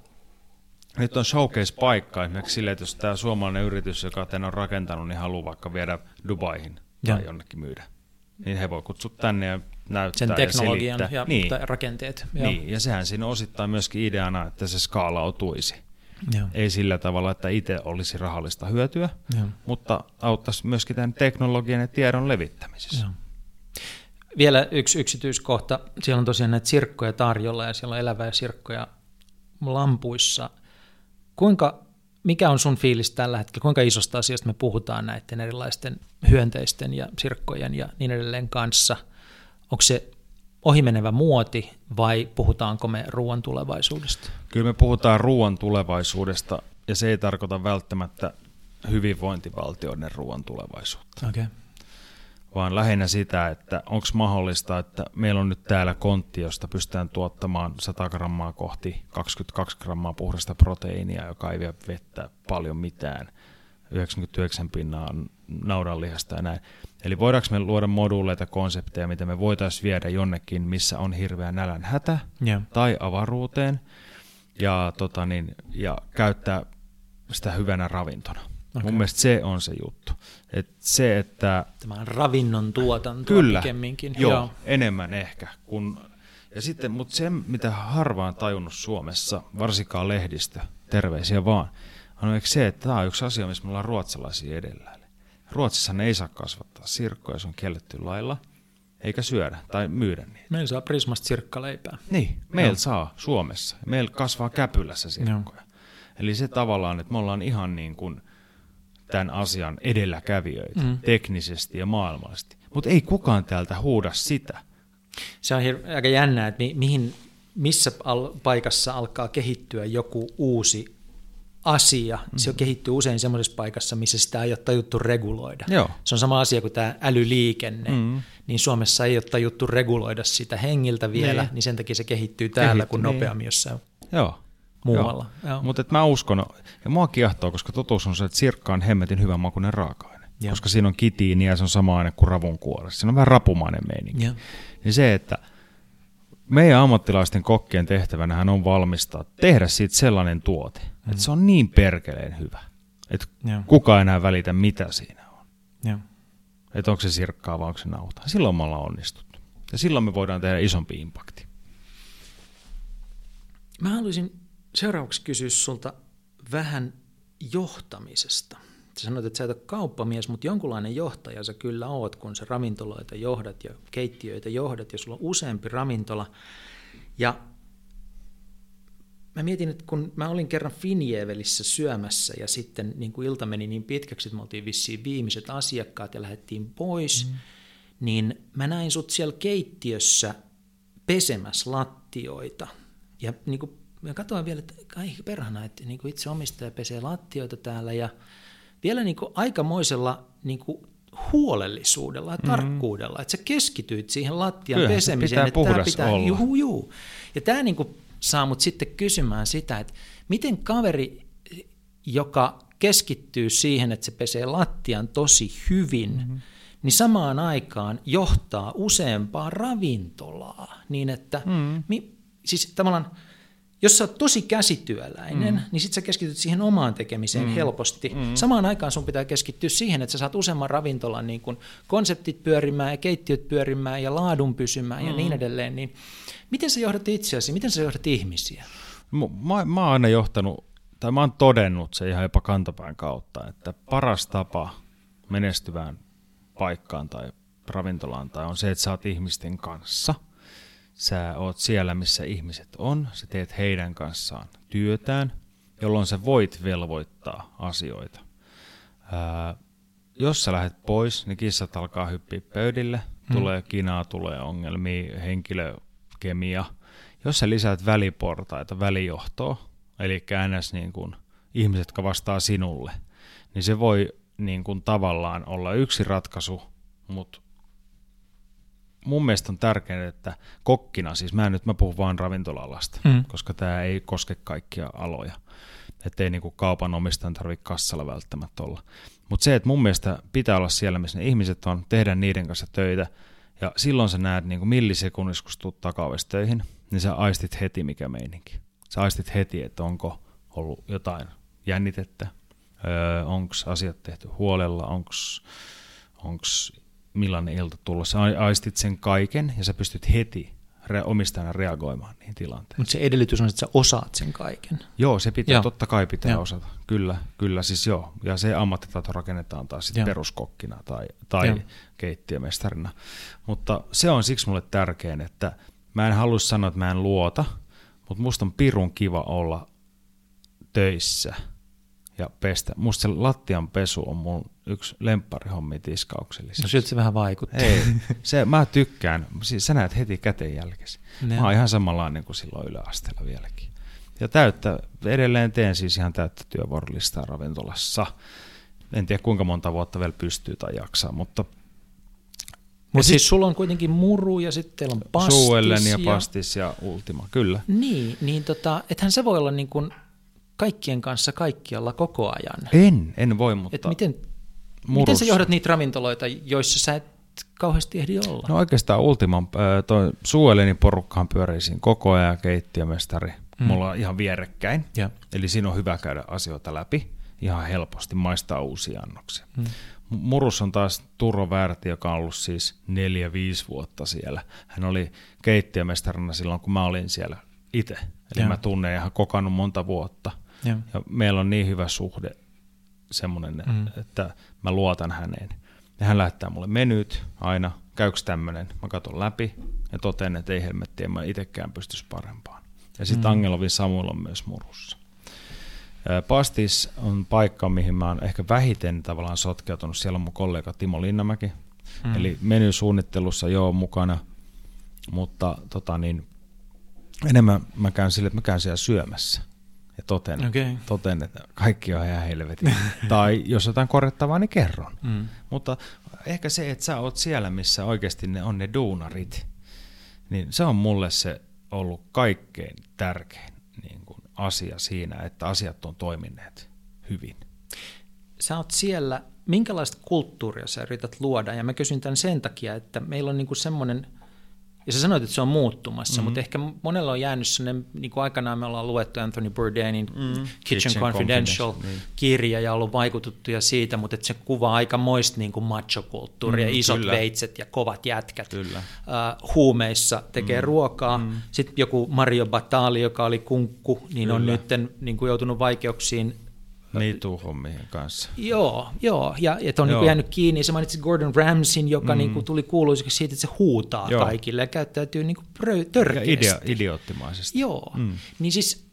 nyt on showcase-paikka esimerkiksi sille, että jos tämä suomalainen yritys, joka tämän on rakentanut, niin haluaa vaikka viedä Dubaihin tai Joo. jonnekin myydä, niin he voi kutsua tänne ja näyttää Sen ja teknologian selittää. ja, niin, tai rakenteet. Joo. niin, ja sehän siinä on osittain myöskin ideana, että se skaalautuisi. Joo. Ei sillä tavalla, että itse olisi rahallista hyötyä, Joo. mutta auttaisi myöskin tämän teknologian ja tiedon levittämisessä. Joo. Vielä yksi yksityiskohta. Siellä on tosiaan näitä sirkkoja tarjolla ja siellä on elävää sirkkoja lampuissa. Kuinka, mikä on sun fiilis tällä hetkellä? Kuinka isosta asiasta me puhutaan näiden erilaisten hyönteisten ja sirkkojen ja niin edelleen kanssa? Onko se ohimenevä muoti vai puhutaanko me ruoan tulevaisuudesta? Kyllä me puhutaan ruoan tulevaisuudesta, ja se ei tarkoita välttämättä hyvinvointivaltioiden ruoan tulevaisuutta, Okay. vaan lähinnä sitä, että onko mahdollista, että meillä on nyt täällä kontti, josta pystytään tuottamaan 100 grammaa kohti 22 grammaa puhdasta proteiinia, joka ei vie vettä paljon mitään, 99 pinnaa naudanlihasta ja näin. Eli voidaanko me luoda moduuleita, konsepteja, mitä me voitaisiin viedä jonnekin, missä on hirveä nälän hätä, Joo. tai avaruuteen ja, tota niin, ja käyttää sitä hyvänä ravintona. Okay. Mun mielestä se on se juttu. Et se, että Tämä on ravinnon tuotantoa kyllä, pikemminkin. joo, joo, enemmän ehkä. Kun, ja sitten, mutta se, mitä harvaan tajunnut Suomessa, varsinkaan lehdistö, terveisiä vaan, on se, että tämä on yksi asia, missä me ollaan ruotsalaisia edellä. Ruotsissa ne ei saa kasvattaa sirkkoja, se on kielletty lailla, eikä syödä tai myydä niitä. Meillä saa Prismasta sirkkaleipää. Niin, meillä saa Suomessa. Meillä kasvaa käpylässä sirkkoja. Eli se tavallaan, että me ollaan ihan niin kuin tämän asian edelläkävijöitä mm. teknisesti ja maailmallisesti. Mutta ei kukaan täältä huuda sitä. Se on hir- aika jännää, että mi- mihin, missä al- paikassa alkaa kehittyä joku uusi asia. Mm. Se kehittyy usein semmoisessa paikassa, missä sitä ei ole tajuttu reguloida. Joo. Se on sama asia kuin tämä älyliikenne. Mm. Niin Suomessa ei ole tajuttu reguloida sitä hengiltä vielä, niin, Niin. niin sen takia se kehittyy täällä Kehittyy, kuin niin. nopeammin jossain Joo. muualla. Joo. Mutta mä uskon, ja mua kiehtoo, koska totuus on se, että sirkka on hemmetin hyvän makuinen raaka-aine. Joo. Koska siinä on kitiini ja se on sama aine kuin ravun kuoressa. Siinä on vähän rapumainen meininki. Joo. Niin se, että meidän ammattilaisten kokkien tehtävänähän on valmistaa, tehdä siitä sellainen tuote, mm. että se on niin perkeleen hyvä, että ei enää välitä, mitä siinä on. Joo. Että onko se sirkkaa vai onko se nautaa. Silloin me ollaan onnistuttu. Ja silloin me voidaan tehdä isompi impakti. Mä haluaisin seuraavaksi kysyä sulta vähän johtamisesta. Sä sanoit, että sä et ole kauppamies, mutta jonkunlainen johtaja sä kyllä oot, kun sä ravintoloita johdat ja keittiöitä johdat, ja sulla on useampi ravintola. Ja mä mietin, että kun mä olin kerran Finjevelissä syömässä ja sitten niin kuin ilta meni niin pitkäksi, että me oltiin vissiin viimeiset asiakkaat ja lähdettiin pois, mm. niin mä näin sut siellä keittiössä pesemässä lattioita. Ja niin kuin, mä katsoin vielä, että ai perhana, että niin kuin itse omistaja pesee lattioita täällä ja vielä niin kuin aikamoisella niin kuin huolellisuudella ja tarkkuudella, että sä keskityit siihen lattian Kyllähän se pesemiseen. pitää että tää puhdas olla. Juu, juu. Ja tämä niin kuin saa mut sitten kysymään sitä, että miten kaveri, joka keskittyy siihen, että se pesee lattian tosi hyvin, mm-hmm. niin samaan aikaan johtaa useampaa ravintolaa. Niin että, mm. mi, siis tavallaan, jos sä oot tosi käsityöläinen, mm. niin sit sä keskityt siihen omaan tekemiseen mm. helposti. Mm. Samaan aikaan sun pitää keskittyä siihen, että sä saat useamman ravintolan niin kun konseptit pyörimään ja keittiöt pyörimään ja laadun pysymään mm. ja niin edelleen. Niin miten sä johdat itseäsi, miten sä johdat ihmisiä? Mä, mä oon aina johtanut, tai mä oon todennut se ihan jopa kantapään kautta, että paras tapa menestyvään paikkaan tai ravintolaan tai on se, että sä oot ihmisten kanssa – sä oot siellä, missä ihmiset on, sä teet heidän kanssaan työtään, jolloin sä voit velvoittaa asioita. Ää, jos sä lähdet pois, niin kissat alkaa hyppiä pöydille, hmm. tulee kinaa, tulee ongelmia, henkilökemia. Jos sä lisäät väliportaita, välijohtoa, eli käännäs niin kuin ihmiset, jotka vastaa sinulle, niin se voi niin kuin tavallaan olla yksi ratkaisu, mutta mun mielestä on tärkeää, että kokkina, siis mä en nyt mä puhun vaan ravintolalasta, mm. koska tämä ei koske kaikkia aloja. Että ei niinku kaupan omistajan tarvitse kassalla välttämättä olla. Mutta se, että mun mielestä pitää olla siellä, missä ne ihmiset on, tehdä niiden kanssa töitä, ja silloin sä näet niinku millisekunnissa, kun tuut töihin, niin sä aistit heti mikä meininki. Sä aistit heti, että onko ollut jotain jännitettä, öö, onko asiat tehty huolella, onko millainen ilta tulossa. Aistit sen kaiken ja sä pystyt heti re- omistajana reagoimaan niihin tilanteisiin. Mutta se edellytys on, että sä osaat sen kaiken. Joo, se pitää, joo. totta kai pitää joo. osata. Kyllä, kyllä siis joo. Ja se ammattitaito rakennetaan taas sitten peruskokkina tai, tai keittiömestarina. Mutta se on siksi mulle tärkein, että mä en halua sanoa, että mä en luota, mutta musta on pirun kiva olla töissä – ja pestä. Musta se lattian pesu on mun yksi lempparihommi tiskauksellisesti. No siltä se vähän vaikuttaa. Ei, se, mä tykkään. Siis sä näet heti käteen jälkeen. Mä oon ihan samanlainen kuin silloin yläasteella vieläkin. Ja täyttä, edelleen teen siis ihan täyttä työvuorolistaa ravintolassa. En tiedä kuinka monta vuotta vielä pystyy tai jaksaa, mutta mutta siis sulla on kuitenkin muru ja sitten teillä on pastis. Suellen ja pastis ja ultima, kyllä. Niin, niin tota, ethän se voi olla niin kuin kaikkien kanssa kaikkialla koko ajan. En, en voi, mutta... Et miten, miten sä johdat niitä ravintoloita, joissa sä et kauheasti ehdi olla? No oikeastaan Ultiman, äh, toi Sueleni porukkaan pyörii siinä koko ajan, keittiömestari. Mm. Mulla on ihan vierekkäin, ja. eli siinä on hyvä käydä asioita läpi ihan helposti, maistaa uusia annoksia. Mm. Murus on taas Turo Väärti, joka on ollut siis neljä, viisi vuotta siellä. Hän oli keittiömestarina silloin, kun mä olin siellä itse. Eli ja. mä tunnen ihan kokannut monta vuotta. Ja. ja meillä on niin hyvä suhde semmoinen, mm. että mä luotan häneen. Ja hän lähettää mulle menyt aina, käykö tämmöinen, mä katson läpi ja totean, että ei helmetti, en mä itsekään pystyisi parempaan. Ja sitten mm. Angelovin Samuel on myös murussa. Pastis on paikka, mihin mä oon ehkä vähiten tavallaan sotkeutunut. Siellä on mun kollega Timo Linnamäki. Mm. Eli menysuunnittelussa joo mukana, mutta tota niin, enemmän mä käyn sille, että mä käyn siellä syömässä toten, okay. toten että kaikki on ihan helvetin. tai jos jotain korjattavaa, niin kerron. Mm. Mutta ehkä se, että sä oot siellä, missä oikeasti ne on ne duunarit, niin se on mulle se ollut kaikkein tärkein niin kuin asia siinä, että asiat on toimineet hyvin. Sä oot siellä, minkälaista kulttuuria sä yrität luoda? Ja mä kysyn tämän sen takia, että meillä on niin kuin semmoinen ja sä sanoit, että se on muuttumassa, mm-hmm. mutta ehkä monella on jäänyt sellainen, niin kuin aikanaan me ollaan luettu Anthony Bourdainin mm-hmm. Kitchen, Kitchen Confidential, Confidential niin. kirja ja ollut vaikutettuja siitä, mutta että se kuvaa aika moista niin kuin macho-kulttuuria, mm, isot kyllä. veitset ja kovat jätkät kyllä. Uh, huumeissa tekee mm, ruokaa. Mm. Sitten joku Mario Batali, joka oli kunkku, niin kyllä. on nyt niin kuin joutunut vaikeuksiin MeToo-hommien kanssa. Joo, joo. ja että on niinku joo. Niin jäänyt kiinni. Se mainitsi Gordon Ramsin, joka mm. niin kuin tuli kuuluiseksi siitä, että se huutaa joo. kaikille ja käyttäytyy niin kuin törkeästi. Ja idea, idioottimaisesti. Joo, mm. niin siis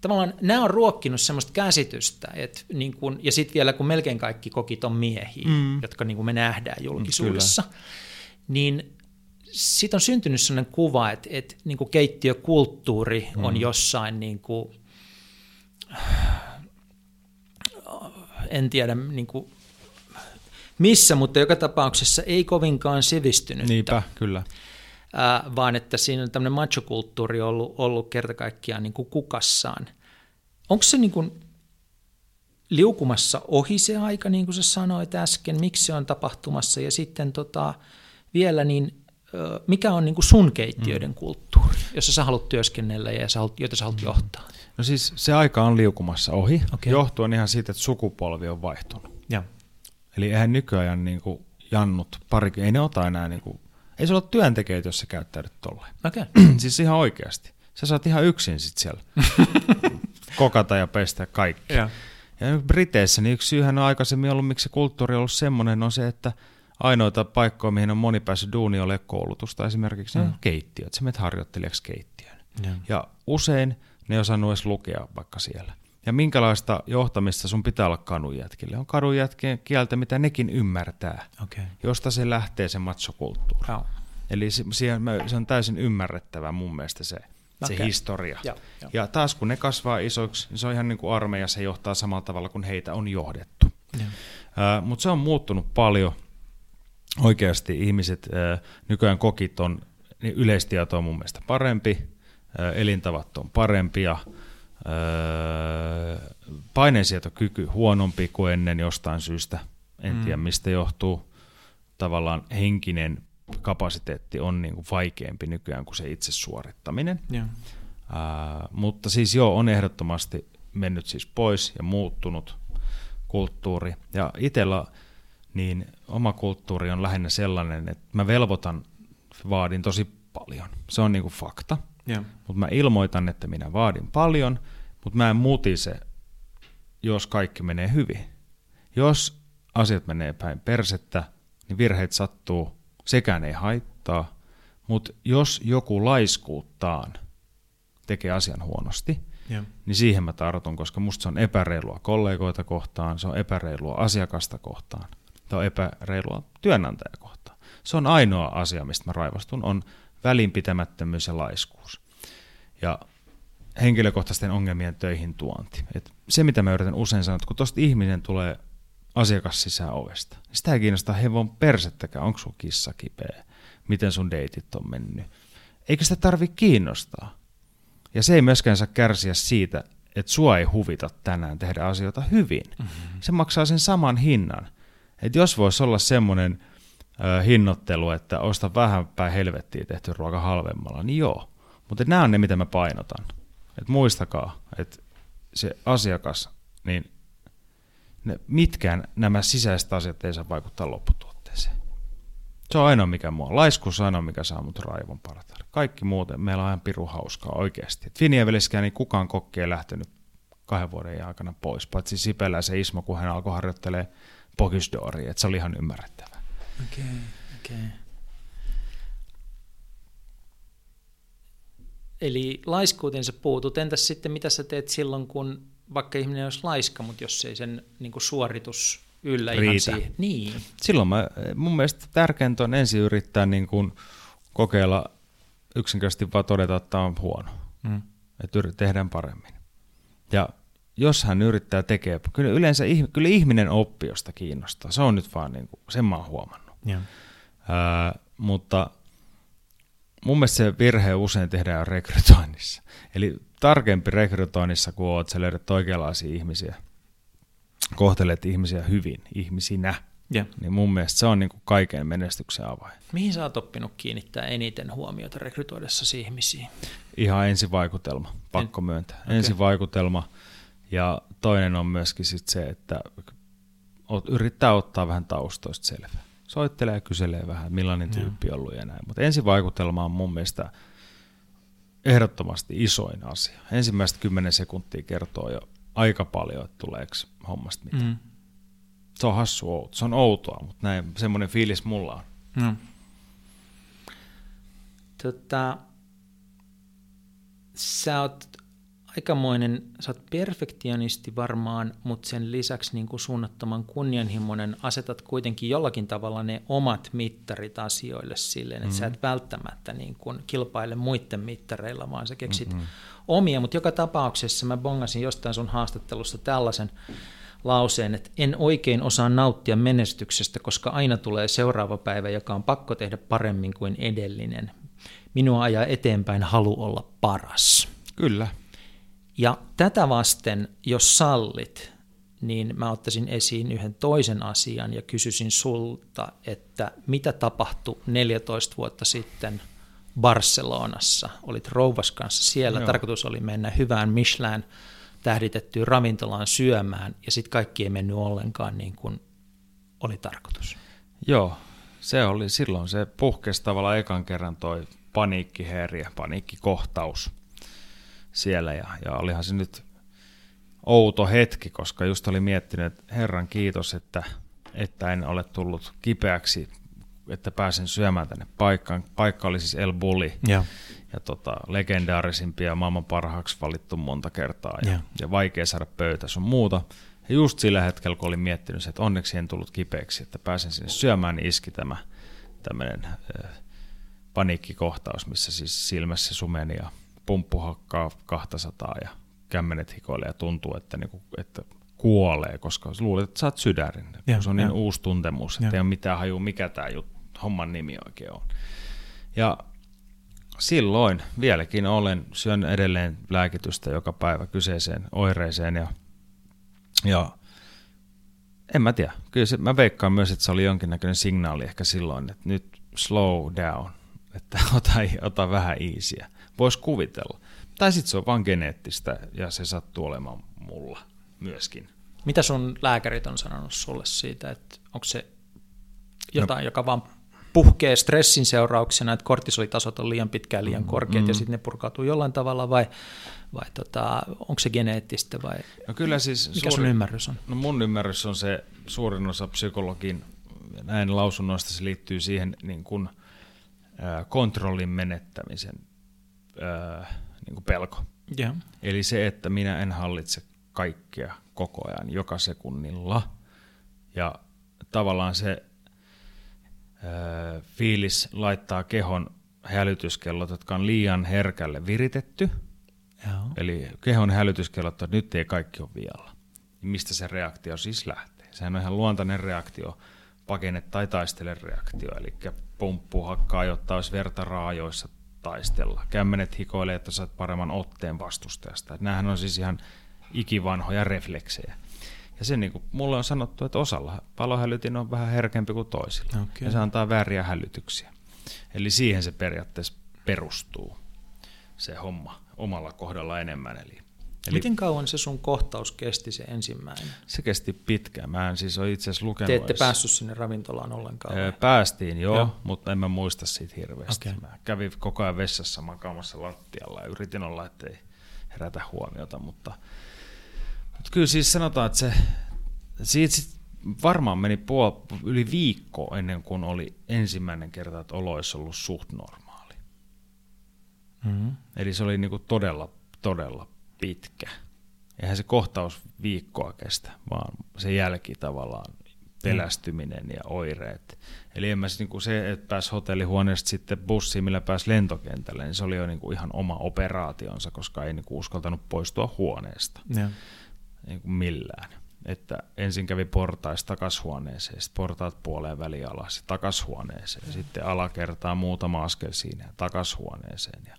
tavallaan nämä on ruokkinut sellaista käsitystä, että niin kuin, ja sitten vielä kun melkein kaikki kokit on miehiä, mm. jotka niin kuin me nähdään julkisuudessa, Kyllä. niin sitten on syntynyt sellainen kuva, että, että niin kuin keittiökulttuuri mm. on jossain niin kuin, en tiedä niin kuin missä, mutta joka tapauksessa ei kovinkaan sivistynyt. Niinpä, kyllä. ää, vaan että siinä on tämmöinen machokulttuuri ollut, ollut kerta kaikkiaan niin kuin kukassaan. Onko se niin kuin liukumassa ohi se aika, niin kuin sä sanoit äsken, miksi se on tapahtumassa, ja sitten tota, vielä niin mikä on niin kuin sun keittiöiden mm. kulttuuri, jossa sä haluat työskennellä ja sä haluat, jota sä haluat johtaa? No siis se aika on liukumassa ohi, okay. johtuen ihan siitä, että sukupolvi on vaihtunut. Ja. Eli eihän nykyajan niin kuin jannut, pari, ei ne ota enää, niin kuin, ei se ole työntekijöitä, jos sä käyttäydyt tolleen. Okay. siis ihan oikeasti. Sä saat ihan yksin sit siellä kokata ja pestä kaikki. Ja. ja Briteissä niin yksi syyhän on aikaisemmin ollut, miksi se kulttuuri on ollut semmoinen, on se, että – ainoita paikkoja, mihin on moni päässyt duuni, ole koulutusta esimerkiksi, mm. keittiöt. Sä menet harjoittelijaksi keittiöön. Ja. ja usein ne ei osannut edes lukea vaikka siellä. Ja minkälaista johtamista sun pitää olla kadunjätkille? On kadunjätkien kieltä, mitä nekin ymmärtää, okay. josta se lähtee se machokulttuuri. Oh. Eli se, se on täysin ymmärrettävä mun mielestä se, okay. se historia. Ja, ja. ja taas kun ne kasvaa isoiksi, niin se on ihan niin kuin armeija, se johtaa samalla tavalla kuin heitä on johdettu. Uh, Mutta se on muuttunut paljon – oikeasti ihmiset, nykyään kokit on, niin yleistieto on mun mielestä parempi, elintavat on parempia, paineensietokyky huonompi kuin ennen jostain syystä, en mm. tiedä mistä johtuu. Tavallaan henkinen kapasiteetti on niin kuin vaikeampi nykyään kuin se itse suorittaminen. Yeah. Ää, mutta siis joo, on ehdottomasti mennyt siis pois ja muuttunut kulttuuri. Ja itsellä niin oma kulttuuri on lähinnä sellainen, että mä velvoitan, vaadin tosi paljon. Se on niinku fakta. Yeah. Mutta mä ilmoitan, että minä vaadin paljon, mutta mä en mutise, jos kaikki menee hyvin. Jos asiat menee päin persettä, niin virheet sattuu, sekään ei haittaa. Mutta jos joku laiskuuttaan tekee asian huonosti, yeah. niin siihen mä tartun, koska musta se on epäreilua kollegoita kohtaan, se on epäreilua asiakasta kohtaan tai on epäreilua työnantaja kohtaan. Se on ainoa asia, mistä mä raivostun, on välinpitämättömyys ja laiskuus. Ja henkilökohtaisten ongelmien töihin tuonti. Et se, mitä mä yritän usein sanoa, että kun tuosta ihminen tulee asiakas sisään ovesta, niin sitä ei kiinnosta hevon persettäkään, onko sun kissa kipeä, miten sun deitit on mennyt. Eikä sitä tarvi kiinnostaa. Ja se ei myöskään saa kärsiä siitä, että sua ei huvita tänään tehdä asioita hyvin. Mm-hmm. Se maksaa sen saman hinnan – että jos voisi olla semmoinen äh, hinnoittelu, että osta vähän päin helvettiä tehty ruoka halvemmalla, niin joo. Mutta nämä on ne, mitä mä painotan. Et muistakaa, että se asiakas, niin ne, mitkään nämä sisäiset asiat ei saa vaikuttaa lopputuotteeseen. Se on ainoa, mikä mua. Laiskuus on ainoa, mikä saa mut raivon partaan. Kaikki muuten, meillä on ihan piru hauskaa oikeasti. Finjeveliskään niin kukaan kokki ei lähtenyt kahden vuoden aikana pois, paitsi Sipelä se Ismo, kun hän alkoi harjoittelee Pogisdoria, että se oli ihan ymmärrettävää. Okei, okay, okei. Okay. Eli laiskuuteen sä puutut. Entäs sitten mitä sä teet silloin, kun vaikka ihminen olisi laiska, mutta jos ei sen niin kuin suoritus yllä Riitä. ihan siihen. Niin. Silloin mä, mun mielestä tärkeintä on ensin yrittää niin kuin kokeilla yksinkertaisesti vaan todeta, että tämä on huono. Mm. Että tehdään paremmin. Ja jos hän yrittää tekee, kyllä yleensä kyllä ihminen oppi, josta kiinnostaa. Se on nyt vaan niin kuin, sen mä oon huomannut. Ja. Ää, mutta mun mielestä se virhe usein tehdään rekrytoinnissa. Eli tarkempi rekrytoinnissa, kun oot, sä löydät oikeanlaisia ihmisiä, kohtelet ihmisiä hyvin, ihmisinä, ja. niin mun mielestä se on niin kuin kaiken menestyksen avain. Mihin sä oot oppinut kiinnittää eniten huomiota rekrytoidessasi ihmisiin? Ihan ensivaikutelma, pakko en... myöntää. Okay. Ensivaikutelma, ja toinen on myöskin sit se, että yrittää ottaa vähän taustoista selvää. Soittelee ja kyselee vähän, millainen tyyppi on ollut ja näin. Mutta ensivaikutelma on mun mielestä ehdottomasti isoin asia. Ensimmäistä kymmenen sekuntia kertoo jo aika paljon, että tuleeko hommasta mitään. Mm. Se on hassu outo. Se on outoa, mutta näin, semmoinen fiilis mulla on. Mm. Tota, sä oot aikamoinen, sä oot perfektionisti varmaan, mutta sen lisäksi niin kuin suunnattoman kunnianhimoinen, asetat kuitenkin jollakin tavalla ne omat mittarit asioille silleen, että mm-hmm. sä et mm-hmm. välttämättä niin kuin kilpaile muiden mittareilla, vaan sä keksit mm-hmm. omia, mutta joka tapauksessa mä bongasin jostain sun haastattelusta tällaisen lauseen, että en oikein osaa nauttia menestyksestä, koska aina tulee seuraava päivä, joka on pakko tehdä paremmin kuin edellinen. minua ajaa eteenpäin halu olla paras. Kyllä. Ja tätä vasten, jos sallit, niin mä ottaisin esiin yhden toisen asian ja kysyisin sulta, että mitä tapahtui 14 vuotta sitten Barcelonassa? Olit rouvas kanssa siellä, Joo. tarkoitus oli mennä hyvään Michelin tähditettyyn ravintolaan syömään, ja sitten kaikki ei mennyt ollenkaan niin kuin oli tarkoitus. Joo, se oli silloin, se puhkesi tavallaan ekan kerran toi paniikkiherja, paniikkikohtaus siellä, ja, ja olihan se nyt outo hetki, koska just oli miettinyt, että Herran kiitos, että, että en ole tullut kipeäksi, että pääsen syömään tänne paikkaan. Paikka oli siis El Bulli ja, ja tota, legendaarisimpia maailman parhaaksi valittu monta kertaa ja, ja. ja vaikea saada pöytä sun muuta. Ja just sillä hetkellä, kun olin miettinyt, että onneksi en tullut kipeäksi, että pääsen sinne syömään, niin iski tämä tämmöinen äh, paniikkikohtaus, missä siis silmässä sumeni ja pumppu hakkaa 200 ja kämmenet hikoilee ja tuntuu, että, niinku, että kuolee, koska luulet, että sä oot sydärin. Ja, se on ja. niin uusi tuntemus, että ja. ei ole mitään haju, mikä tämä homman nimi oikein on. Ja silloin vieläkin olen, syön edelleen lääkitystä joka päivä kyseiseen oireeseen ja, ja en mä tiedä. Kyllä se, mä veikkaan myös, että se oli jonkinnäköinen signaali ehkä silloin, että nyt slow down, että ota, ota vähän easyä. Voisi kuvitella. Tai sitten se on vaan geneettistä ja se sattuu olemaan mulla myöskin. Mitä sun lääkärit on sanonut sulle siitä, että onko se jotain, no. joka vaan puhkee stressin seurauksena, että kortisolitasot on liian pitkään liian korkeat mm. ja sitten ne purkautuu jollain tavalla vai, vai tota, onko se geneettistä vai no kyllä siis mikä suuri, sun ymmärrys on? No mun ymmärrys on se suurin osa psykologin näin lausunnoista se liittyy siihen niin kuin, äh, kontrollin menettämisen äh, niin kuin pelko. Yeah. Eli se, että minä en hallitse kaikkea koko ajan, joka sekunnilla. Ja tavallaan se äh, fiilis laittaa kehon hälytyskellot, jotka on liian herkälle viritetty. Yeah. Eli kehon hälytyskellot, että nyt ei kaikki ole vielä. Mistä se reaktio siis lähtee? Sehän on ihan luontainen reaktio, pakene tai taistele reaktio, eli pumppu hakkaa, jotta olisi verta raajoissa taistella. Kämmenet hikoilee, että saat paremman otteen vastustajasta. Että nämähän on siis ihan ikivanhoja refleksejä. Ja se niin kuin mulle on sanottu, että osalla palohälytin on vähän herkempi kuin toisilla. Okay. Ja se antaa vääriä hälytyksiä. Eli siihen se periaatteessa perustuu, se homma, omalla kohdalla enemmän. Eli Eli Miten kauan se sun kohtaus kesti se ensimmäinen? Se kesti pitkään. Mä en siis ole itse asiassa lukenut. Te ette edes. päässyt sinne ravintolaan ollenkaan? Vai? Päästiin joo, joo, mutta en mä muista siitä hirveästi. Okay. Mä kävin koko ajan vessassa makaamassa lattialla ja yritin olla, ettei herätä huomiota, mutta, mutta kyllä siis sanotaan, että se, siitä sit varmaan meni puol, yli viikko ennen kuin oli ensimmäinen kerta, että olo olisi ollut suht normaali. Mm-hmm. Eli se oli niinku todella, todella pitkä. Eihän se kohtaus viikkoa kestä, vaan se jälki tavallaan, pelästyminen ja oireet. Eli en mä niin se, että pääsi hotellihuoneesta sitten bussiin, millä pääsi lentokentälle, niin se oli jo niin kuin ihan oma operaationsa, koska ei niin kuin uskaltanut poistua huoneesta ja. Niin kuin millään. Että ensin kävi portaista takashuoneeseen, sitten portaat puoleen väliin alas, takashuoneeseen, ja. sitten alakertaa muutama askel siinä takashuoneeseen. Ja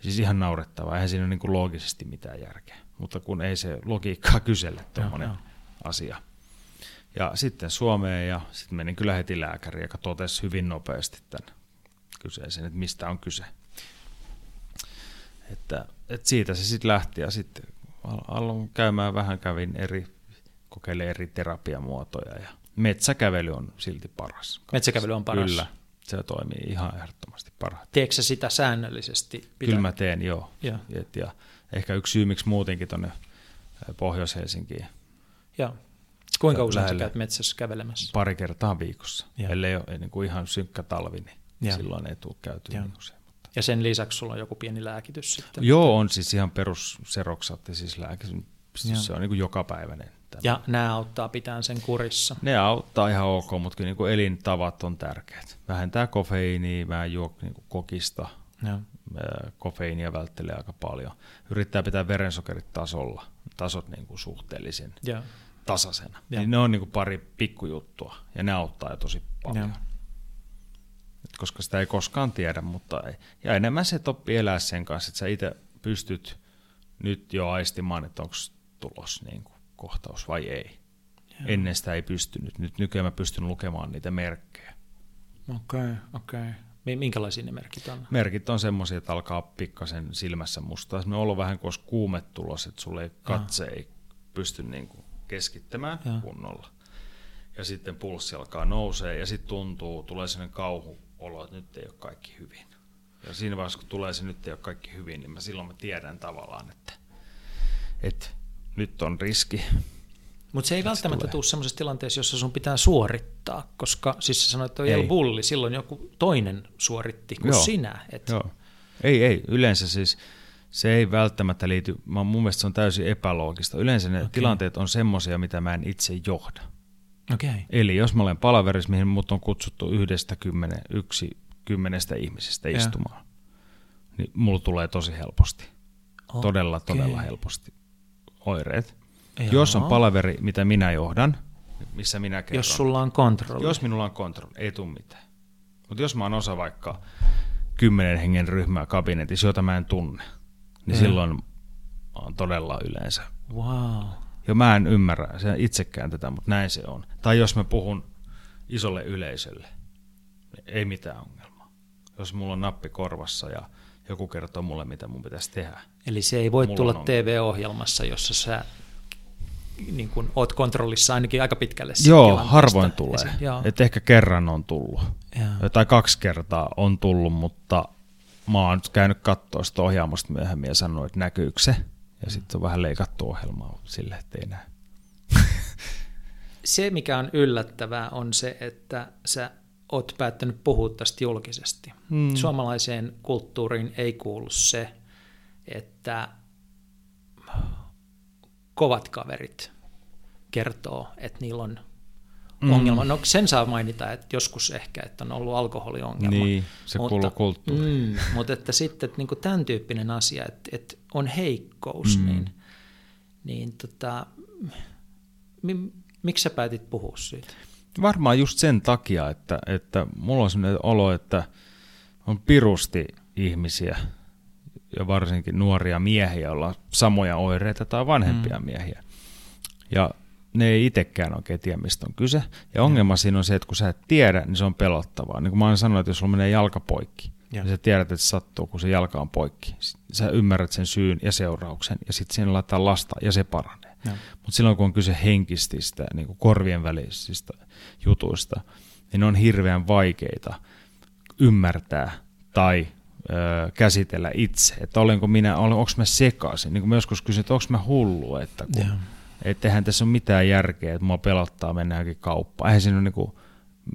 Siis ihan naurettavaa, eihän siinä ole niin loogisesti mitään järkeä, mutta kun ei se logiikkaa kysele tuommoinen asia. Ja sitten Suomeen ja sitten menin kyllä heti lääkäriin, joka totesi hyvin nopeasti tämän kyseisen, että mistä on kyse. Että, että siitä se sitten lähti ja sitten aloin käymään vähän, kävin eri, kokeilemaan eri terapiamuotoja ja metsäkävely on silti paras. Metsäkävely on paras. Kyllä, se toimii ihan ehdottomasti parhaiten. Teekö sä sitä säännöllisesti? Pitää? Kyllä mä teen, joo. Ja. Et, ja ehkä yksi syy, miksi muutenkin tuonne Pohjois-Helsinkiin. Joo. Kuinka usein sä käyt metsässä kävelemässä? Pari kertaa viikossa. Ja. Ellei ole niin kuin ihan synkkä talvi, niin ja. silloin ei tule käyty niin usein. Mutta. Ja sen lisäksi sulla on joku pieni lääkitys sitten? Joo, on siis ihan perus seroksatti, siis lääkitys. Se on niin kuin jokapäiväinen Tämä. Ja nämä auttaa pitää sen kurissa. Ne auttaa ihan ok, mutta kyllä niin elintavat on tärkeät. Vähentää kofeiiniä, mä juo niin kokista, ja. kofeiinia välttelee aika paljon. Yrittää pitää verensokerit tasolla, tasot niin kuin suhteellisen ja. tasaisena. Ja. Niin ne on niin kuin pari pikkujuttua ja ne auttaa jo tosi paljon. Ja. koska sitä ei koskaan tiedä, mutta ei. Ja enemmän se toppi elää sen kanssa, että sä itse pystyt nyt jo aistimaan, että onko tulos niin kuin kohtaus vai ei. Joo. Ennen sitä ei pystynyt. Nyt nykyään mä pystyn lukemaan niitä merkkejä. Okei, okay, okei. Okay. Minkälaisia ne merkit on? Merkit on semmoisia, että alkaa pikkasen silmässä mustaa. Me ollut vähän kuin kuume tulos, että sulle ei katse ei pysty niin kuin keskittämään ja. kunnolla. Ja sitten pulssi alkaa nousee ja sitten tuntuu, tulee sellainen kauhuolo, että nyt ei ole kaikki hyvin. Ja siinä vaiheessa, kun tulee se nyt ei ole kaikki hyvin, niin mä silloin mä tiedän tavallaan, että, että nyt on riski. Mutta se ei välttämättä tule semmoisessa tilanteessa, jossa sun pitää suorittaa, koska siis sä sanoit, että on bulli, silloin joku toinen suoritti kuin Joo. sinä. Et... Joo. Ei, ei, yleensä siis se ei välttämättä liity, mä, mun mielestä se on täysin epäloogista. Yleensä ne okay. tilanteet on semmoisia, mitä mä en itse johda. Okay. Eli jos mä olen palaverissa, mihin mut on kutsuttu yhdestä kymmenen, yksi kymmenestä ihmisestä istumaan, ja. niin mulla tulee tosi helposti. Okay. Todella, todella helposti oireet. Joo. Jos on palaveri, mitä minä johdan, missä minä kerron. Jos sulla on kontrolli. Jos minulla on kontrolli, ei tule mitään. Mutta jos mä oon osa vaikka kymmenen hengen ryhmää kabinetissa, jota mä en tunne, niin ja. silloin on todella yleensä. Wow. Ja mä en ymmärrä se itsekään tätä, mutta näin se on. Tai jos mä puhun isolle yleisölle, niin ei mitään ongelmaa. Jos mulla on nappi korvassa ja joku kertoo mulle, mitä mun pitäisi tehdä. Eli se ei voi tulla TV-ohjelmassa, jossa sä niin kun oot kontrollissa ainakin aika pitkälle. Joo, harvoin tulee. Et ehkä kerran on tullut. Joo. Tai kaksi kertaa on tullut, mutta mä oon käynyt katsoa sitä ohjaamosta myöhemmin ja sanonut, että näkyykö se. Ja mm. sitten on vähän leikattu ohjelmaa sille, että ei näe. se, mikä on yllättävää, on se, että sä oot päättänyt puhua tästä julkisesti. Mm. Suomalaiseen kulttuuriin ei kuulu se, että kovat kaverit kertoo, että niillä on mm. ongelma. No sen saa mainita, että joskus ehkä, että on ollut alkoholiongelma. Niin, se mutta, kuuluu kulttuuriin. Mm, mutta että sitten että niin tämän tyyppinen asia, että, että on heikkous, mm. niin, niin tota, mi, miksi sä päätit puhua siitä? Varmaan just sen takia, että, että mulla on sellainen olo, että on pirusti ihmisiä, ja varsinkin nuoria miehiä, joilla on samoja oireita tai vanhempia mm. miehiä. Ja ne ei itsekään oikein tiedä, mistä on kyse. Ja ongelma mm. siinä on se, että kun sä et tiedä, niin se on pelottavaa. Niin kuin mä oon sanonut, että jos sulla menee jalka poikki, ja. niin sä tiedät, että se sattuu, kun se jalka on poikki. Sä ymmärrät sen syyn ja seurauksen, ja sitten siinä laittaa lasta, ja se paranee. Mutta silloin, kun on kyse henkististä, niin kuin korvien välisistä jutuista, niin ne on hirveän vaikeita ymmärtää tai ö, käsitellä itse, että olenko minä, onko mä sekaisin. Niin kuin mä joskus kysyin, että onko mä hullu, että kun, yeah. että eihän tässä ole mitään järkeä, että mua pelottaa mennä johonkin kauppaan. Eihän siinä ole niin kuin,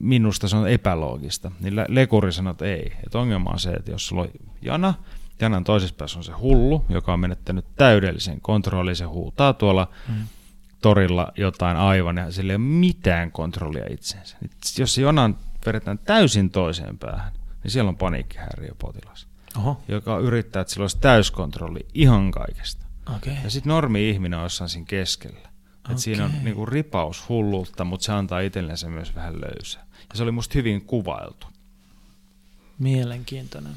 minusta se on epäloogista. Niin lekuri sanoi, että ei. Että ongelma on se, että jos sulla on jana, janan toisessa päässä on se hullu, joka on menettänyt täydellisen kontrollin, se huutaa tuolla mm. torilla jotain aivan, ja sillä ei ole mitään kontrollia itseensä. Jos se jonan vedetään täysin toiseen päähän, niin siellä on paniikkihäiriöpotilas, Oho. joka yrittää, että sillä olisi täyskontrolli ihan kaikesta. Okay. Ja sitten normi-ihminen on jossain siinä keskellä. Okay. Et siinä on niinku ripaus hullulta, mutta se antaa itsellensä myös vähän löysää. Ja se oli musta hyvin kuvailtu. Mielenkiintoinen.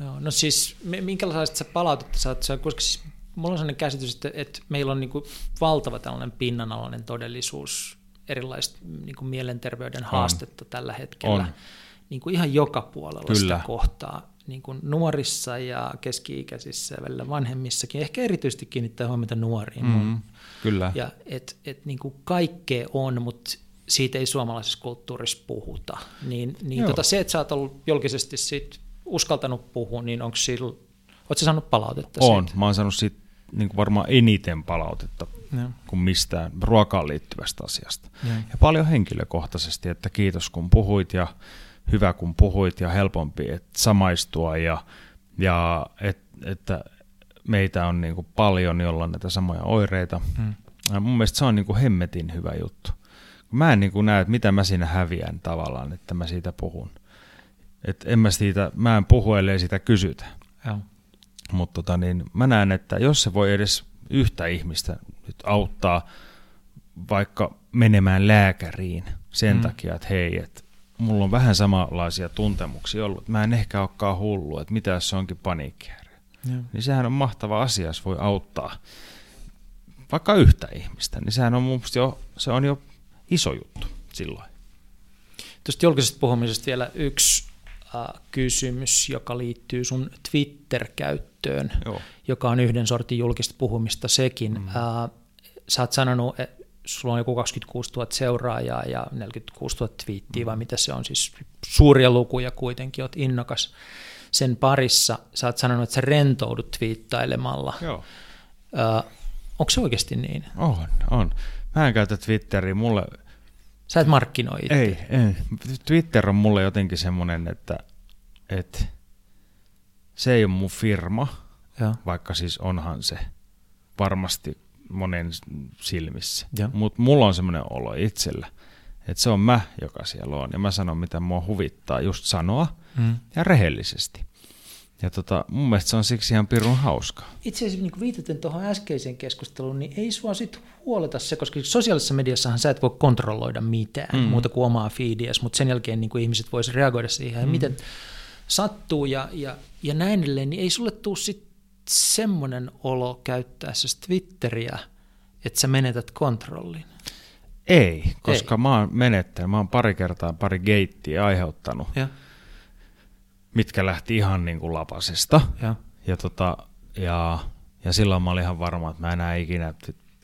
Joo, no siis minkälaista sä palautetta saat, koska siis mulla on sellainen käsitys, että, että meillä on niin kuin valtava tällainen pinnanalainen todellisuus erilaista niin kuin mielenterveyden on. haastetta tällä hetkellä. On niin kuin ihan joka puolella Kyllä. sitä kohtaa, niin kuin nuorissa ja keski-ikäisissä ja välillä vanhemmissakin, ehkä erityisesti kiinnittää huomiota nuoriin. Mm, kyllä. Ja et, et niin kuin kaikkea on, mutta siitä ei suomalaisessa kulttuurissa puhuta. Niin, niin tota, se, että sä oot ollut julkisesti siitä uskaltanut puhua, niin onko sillä, ootko saanut palautetta On, siitä? mä oon saanut siitä niin varmaan eniten palautetta ja. kuin mistään ruokaan liittyvästä asiasta. Ja. ja paljon henkilökohtaisesti, että kiitos kun puhuit ja hyvä kun puhuit ja helpompi että samaistua ja, ja et, että meitä on niin paljon, jolla on näitä samoja oireita. Mm. Ja mun mielestä se on niin hemmetin hyvä juttu. Mä en niin näe, että mitä mä siinä häviän tavallaan, että mä siitä puhun. Et en mä, siitä, mä en puhu, ellei sitä kysytä. Mutta tota niin, mä näen, että jos se voi edes yhtä ihmistä nyt auttaa vaikka menemään lääkäriin sen mm. takia, että hei, että mulla on vähän samanlaisia tuntemuksia ollut. Mä en ehkä olekaan hullu, että mitä jos se onkin paniikkihäiriö. Niin sehän on mahtava asia, jos voi auttaa vaikka yhtä ihmistä, niin sehän on mun jo, se on jo iso juttu silloin. Tuosta julkisesta puhumisesta vielä yksi kysymys, joka liittyy sun Twitter-käyttöön, Joo. joka on yhden sortin julkista puhumista sekin. Mm. Äh, sä oot sanonut, että sulla on joku 26 000 seuraajaa ja 46 000 twiittiä, mm. vai mitä se on, siis suuria lukuja kuitenkin, oot innokas sen parissa. Sä oot sanonut, että sä rentoudut twiittailemalla. Joo. Onko se oikeasti niin? On, on. Mä en käytä Twitteriä, mulle Sä et markkinoi itse. Ei, ei. Twitter on mulle jotenkin semmoinen, että, että se ei ole mun firma, ja. vaikka siis onhan se varmasti monen silmissä. Mutta mulla on semmoinen olo itsellä, että se on mä, joka siellä on. Ja mä sanon, mitä mua huvittaa just sanoa mm. ja rehellisesti. Ja tota, mun mielestä se on siksi ihan pirun hauska. Itse asiassa niin viitaten tuohon äskeiseen keskusteluun, niin ei sua sit huoleta se, koska sosiaalisessa mediassahan sä et voi kontrolloida mitään mm. muuta kuin omaa feediäsi, mutta sen jälkeen niin kuin ihmiset voisivat reagoida siihen, mm. miten sattuu ja, ja, ja näin edelleen, niin ei sulle tule sit semmoinen olo käyttäessä Twitteriä, että sä menetät kontrollin. Ei, koska ei. mä oon menettänyt, mä oon pari kertaa pari geittiä aiheuttanut. Ja mitkä lähti ihan niin kuin lapasesta. Ja, ja, tota, ja, ja silloin mä olin ihan varma, että mä enää ikinä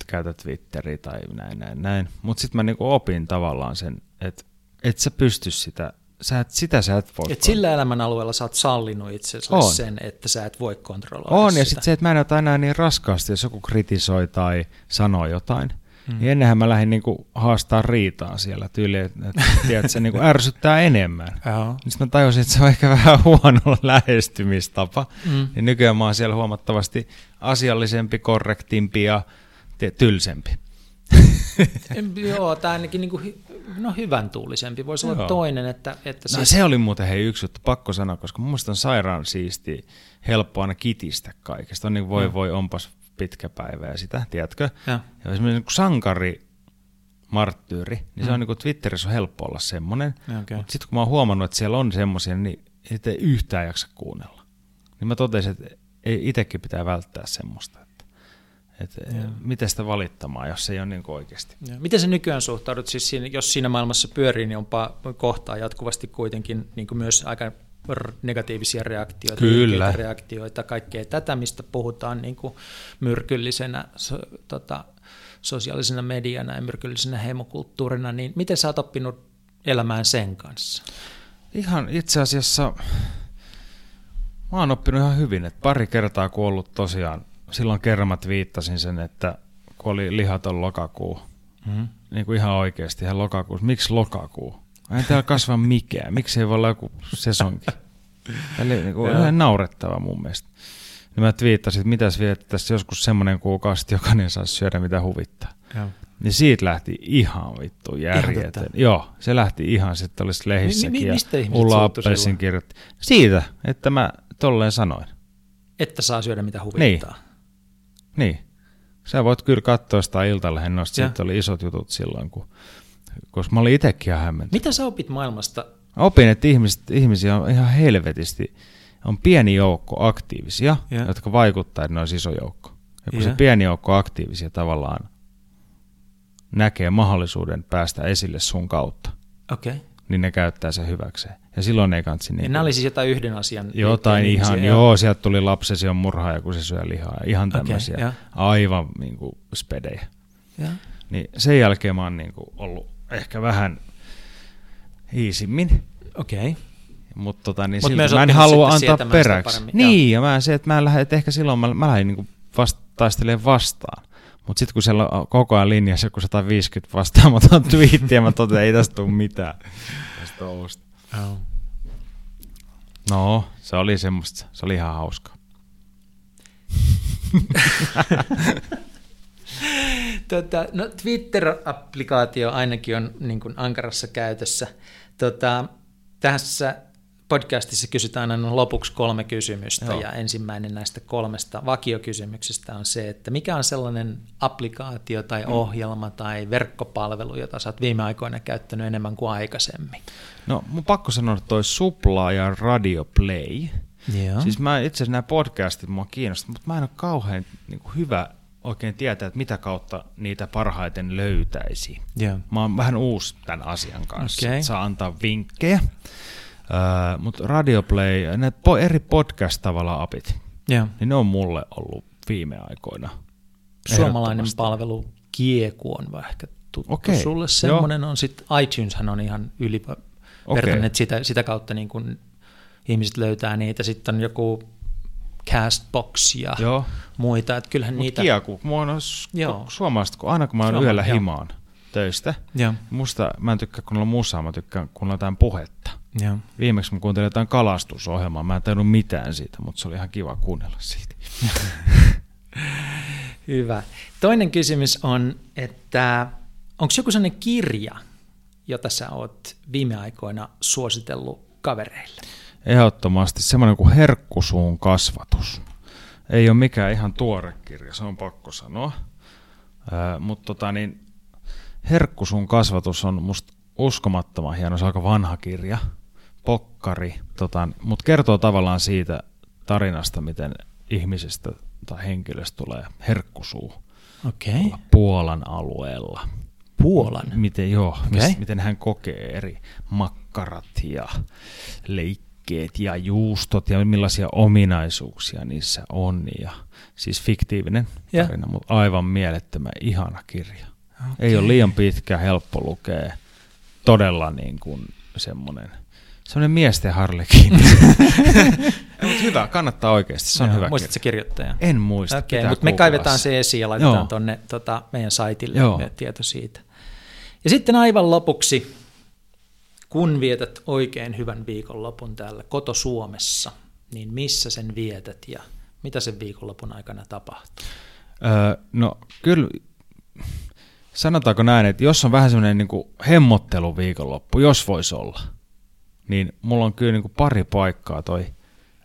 käytä Twitteriä tai näin, näin, näin. Mutta sitten mä niin kuin opin tavallaan sen, että et sä pysty sitä sä et, sitä sä et voi. Et sillä elämän alueella sä oot sallinut itsellesi sen, että sä et voi kontrolloida On, sitä. ja sitten se, että mä en ota enää niin raskaasti, jos joku kritisoi tai sanoo jotain. Mm. Niin ennenhän mä lähdin niinku haastaa riitaa siellä tyyliin, että, että se niinku ärsyttää enemmän. Sitten mä tajusin, että se on ehkä vähän huono lähestymistapa. Mm. Niin nykyään mä oon siellä huomattavasti asiallisempi, korrektimpi ja tylsempi. Joo, tai ainakin niinku, no hyvän tuulisempi. Voisi olla toinen, että... että no, se oli muuten hei yksi juttu, pakko sanoa, koska mun mielestä on sairaan siisti helppo aina kitistä kaikesta. On niin voi voi, onpas pitkä päivä ja sitä, tiedätkö? Ja, ja esimerkiksi niin sankari, marttyyri, niin mm. se on niin kuin Twitterissä on helppo olla semmoinen. Okay. Mutta sitten kun mä oon huomannut, että siellä on semmoisia, niin ei yhtään jaksa kuunnella. Niin mä totesin, että ei itsekin pitää välttää semmoista. Että, että miten sitä valittamaan, jos se ei ole niin oikeasti. Ja. Miten se nykyään suhtaudut, siis siinä, jos siinä maailmassa pyörii, niin onpa kohtaa jatkuvasti kuitenkin niin kuin myös aika negatiivisia reaktioita, Kyllä. reaktioita, kaikkea tätä, mistä puhutaan niin kuin myrkyllisenä so, tota, sosiaalisena mediana ja myrkyllisenä heimokulttuurina, niin miten sä oot oppinut elämään sen kanssa? Ihan itse asiassa mä oon oppinut ihan hyvin, että pari kertaa kun ollut tosiaan, silloin kermat viittasin sen, että kun oli lihaton lokakuu, mm-hmm. niin kuin ihan oikeasti ihan lokakuussa, miksi lokakuu? Ei täällä kasva mikään. Miksi ei voi olla joku sesonki? Eli niin kuin ihan naurettava mun mielestä. Niin mä twiittasin, että mitäs tässä joskus semmoinen kuukausi, että jokainen saa syödä mitä huvittaa. Ja. Niin siitä lähti ihan vittu järjetön. Joo, se lähti ihan, sitten olisi lehissäkin. Mi- mi- mistä ja Ulla Appelsin kirjoitti. Siitä, että mä tolleen sanoin. Että saa syödä mitä huvittaa. Niin. niin. Sä voit kyllä katsoa sitä iltalähennosta, siitä oli isot jutut silloin, kun koska mä olin itsekin ihan hämmentynyt. Mitä sä opit maailmasta? Opin, että ihmiset, ihmisiä on ihan helvetisti. On pieni joukko aktiivisia, yeah. jotka vaikuttaa, että ne olisi iso joukko. Ja kun yeah. se pieni joukko aktiivisia tavallaan näkee mahdollisuuden päästä esille sun kautta, okay. niin ne käyttää sen hyväkseen. Ja silloin ei kansi niin. Nämä oli siis jotain yhden asian. Jotain ihan, joo, joo, sieltä tuli lapsesi on murhaaja, kun se syö lihaa. Ihan tämmöisiä okay, aivan niin kuin spedejä. Yeah. Niin sen jälkeen mä oon niin kuin ollut ehkä vähän iisimmin. Okei. Okay. Mutta tota, niin Mut silti mä en halua antaa peräksi. Niin, ja mä se, että mä lähden, että ehkä silloin mä, mä lähdin niin vast, taistelemaan vastaan. Mutta sitten kun siellä on koko ajan linjassa joku 150 vastaamaton twiittiä, mä totean, että ei tästä tule mitään tästä Oh. No, se oli semmoista, se oli ihan hauskaa. tota, no, Twitter-applikaatio ainakin on niin kuin ankarassa käytössä. Tota, tässä podcastissa kysytään aina lopuksi kolme kysymystä Joo. ja ensimmäinen näistä kolmesta vakiokysymyksestä on se, että mikä on sellainen applikaatio tai ohjelma tai verkkopalvelu, jota sä oot viime aikoina käyttänyt enemmän kuin aikaisemmin? No, mun pakko sanoa, että toi Supla ja Radio Play. Joo. Siis mä itse asiassa nämä podcastit mua kiinnostaa, mutta mä en ole kauhean niin kuin hyvä oikein tietää, että mitä kautta niitä parhaiten löytäisi. Joo. Mä oon vähän uusi tämän asian kanssa. Okei. Saa antaa vinkkejä. Öö, mutta Radio Play, ne po- eri podcast tavalla apit, Joo. niin ne on mulle ollut viime aikoina. Suomalainen palvelu Kieku on ehkä tuttu Okei, sulle. Semmoinen on sitten, iTuneshan on ihan ylivertainen, että sitä, sitä kautta niin kun ihmiset löytää niitä. Sitten on joku Castbox ja Joo. muita, että kyllähän Mutta niitä... Kiaku, mua on su- suomalaiset, kun aina kun mä oon yöllä joo. himaan töistä, Joo, musta mä en tykkää kuunnella musaa, mä tykkään kuunnella jotain puhetta. joo. Viimeksi mä kuuntelin jotain kalastusohjelmaa, mä en tajunnut mitään siitä, mutta se oli ihan kiva kuunnella siitä. Hyvä. Toinen kysymys on, että onko joku sellainen kirja, jota sä oot viime aikoina suositellut kavereille? Ehdottomasti semmoinen kuin Herkkusuun kasvatus. Ei ole mikään ihan tuore kirja, se on pakko sanoa. Mutta tota niin, Herkkusuun kasvatus on musta uskomattoman hieno, se on aika vanha kirja, pokkari, tota, mutta kertoo tavallaan siitä tarinasta, miten ihmisestä tai henkilöstä tulee herkkusuu. Okay. Puolan alueella. Puolan. Miten, joo, okay. miten hän kokee eri makkarat ja leikkeet ja juustot ja millaisia ominaisuuksia niissä on. Ja, siis fiktiivinen Ja. tarina, mutta aivan mielettömän ihana kirja. Okay. Ei ole liian pitkä, helppo lukea. Todella niin kuin semmoinen, semmoinen miesten harlekin. mutta hyvä, kannattaa oikeasti, se on Joo, hyvä Muistatko kirja. kirjoittajan? En muista. Pitää mutta me kaivetaan se esiin ja laitetaan tuonne tota, meidän saitille Joo. me tieto siitä. Ja sitten aivan lopuksi, kun vietät oikein hyvän viikonlopun täällä koto-Suomessa, niin missä sen vietät ja mitä sen viikonlopun aikana tapahtuu? Öö, no kyllä, sanotaanko näin, että jos on vähän semmoinen niin hemmottelu viikonloppu, jos voisi olla, niin mulla on kyllä niin kuin pari paikkaa toi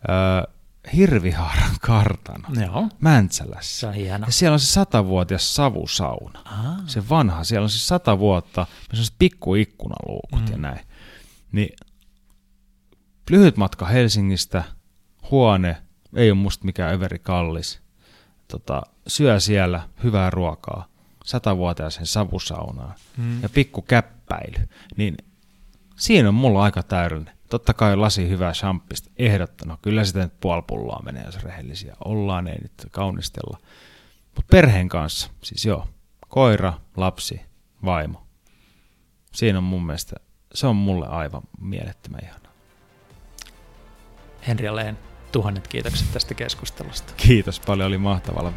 öö, Hirvihaaran kartano Joo, Mäntsälässä. se on hieno. Ja siellä on se satavuotias savusauna. Aa, Se vanha, siellä on siis sata vuotta, missä on se pikku ikkunaluukut mm. ja näin. Niin lyhyt matka Helsingistä, huone, ei ole musta mikään överi kallis. Tota, syö siellä hyvää ruokaa, satavuotiaaseen savusaunaan Mm. ja pikku käppäily. Niin siinä on mulla aika täydellinen. Totta kai lasi hyvää champista, ehdottanut. Kyllä sitä nyt puoli pulloa menee, jos rehellisiä ollaan, ei nyt kaunistella. Mutta perheen kanssa, siis joo, koira, lapsi, vaimo. Siinä on mun mielestä, se on mulle aivan mielettömän ihana. Henri ja Leen, tuhannet kiitokset tästä keskustelusta. Kiitos paljon, oli mahtavalla.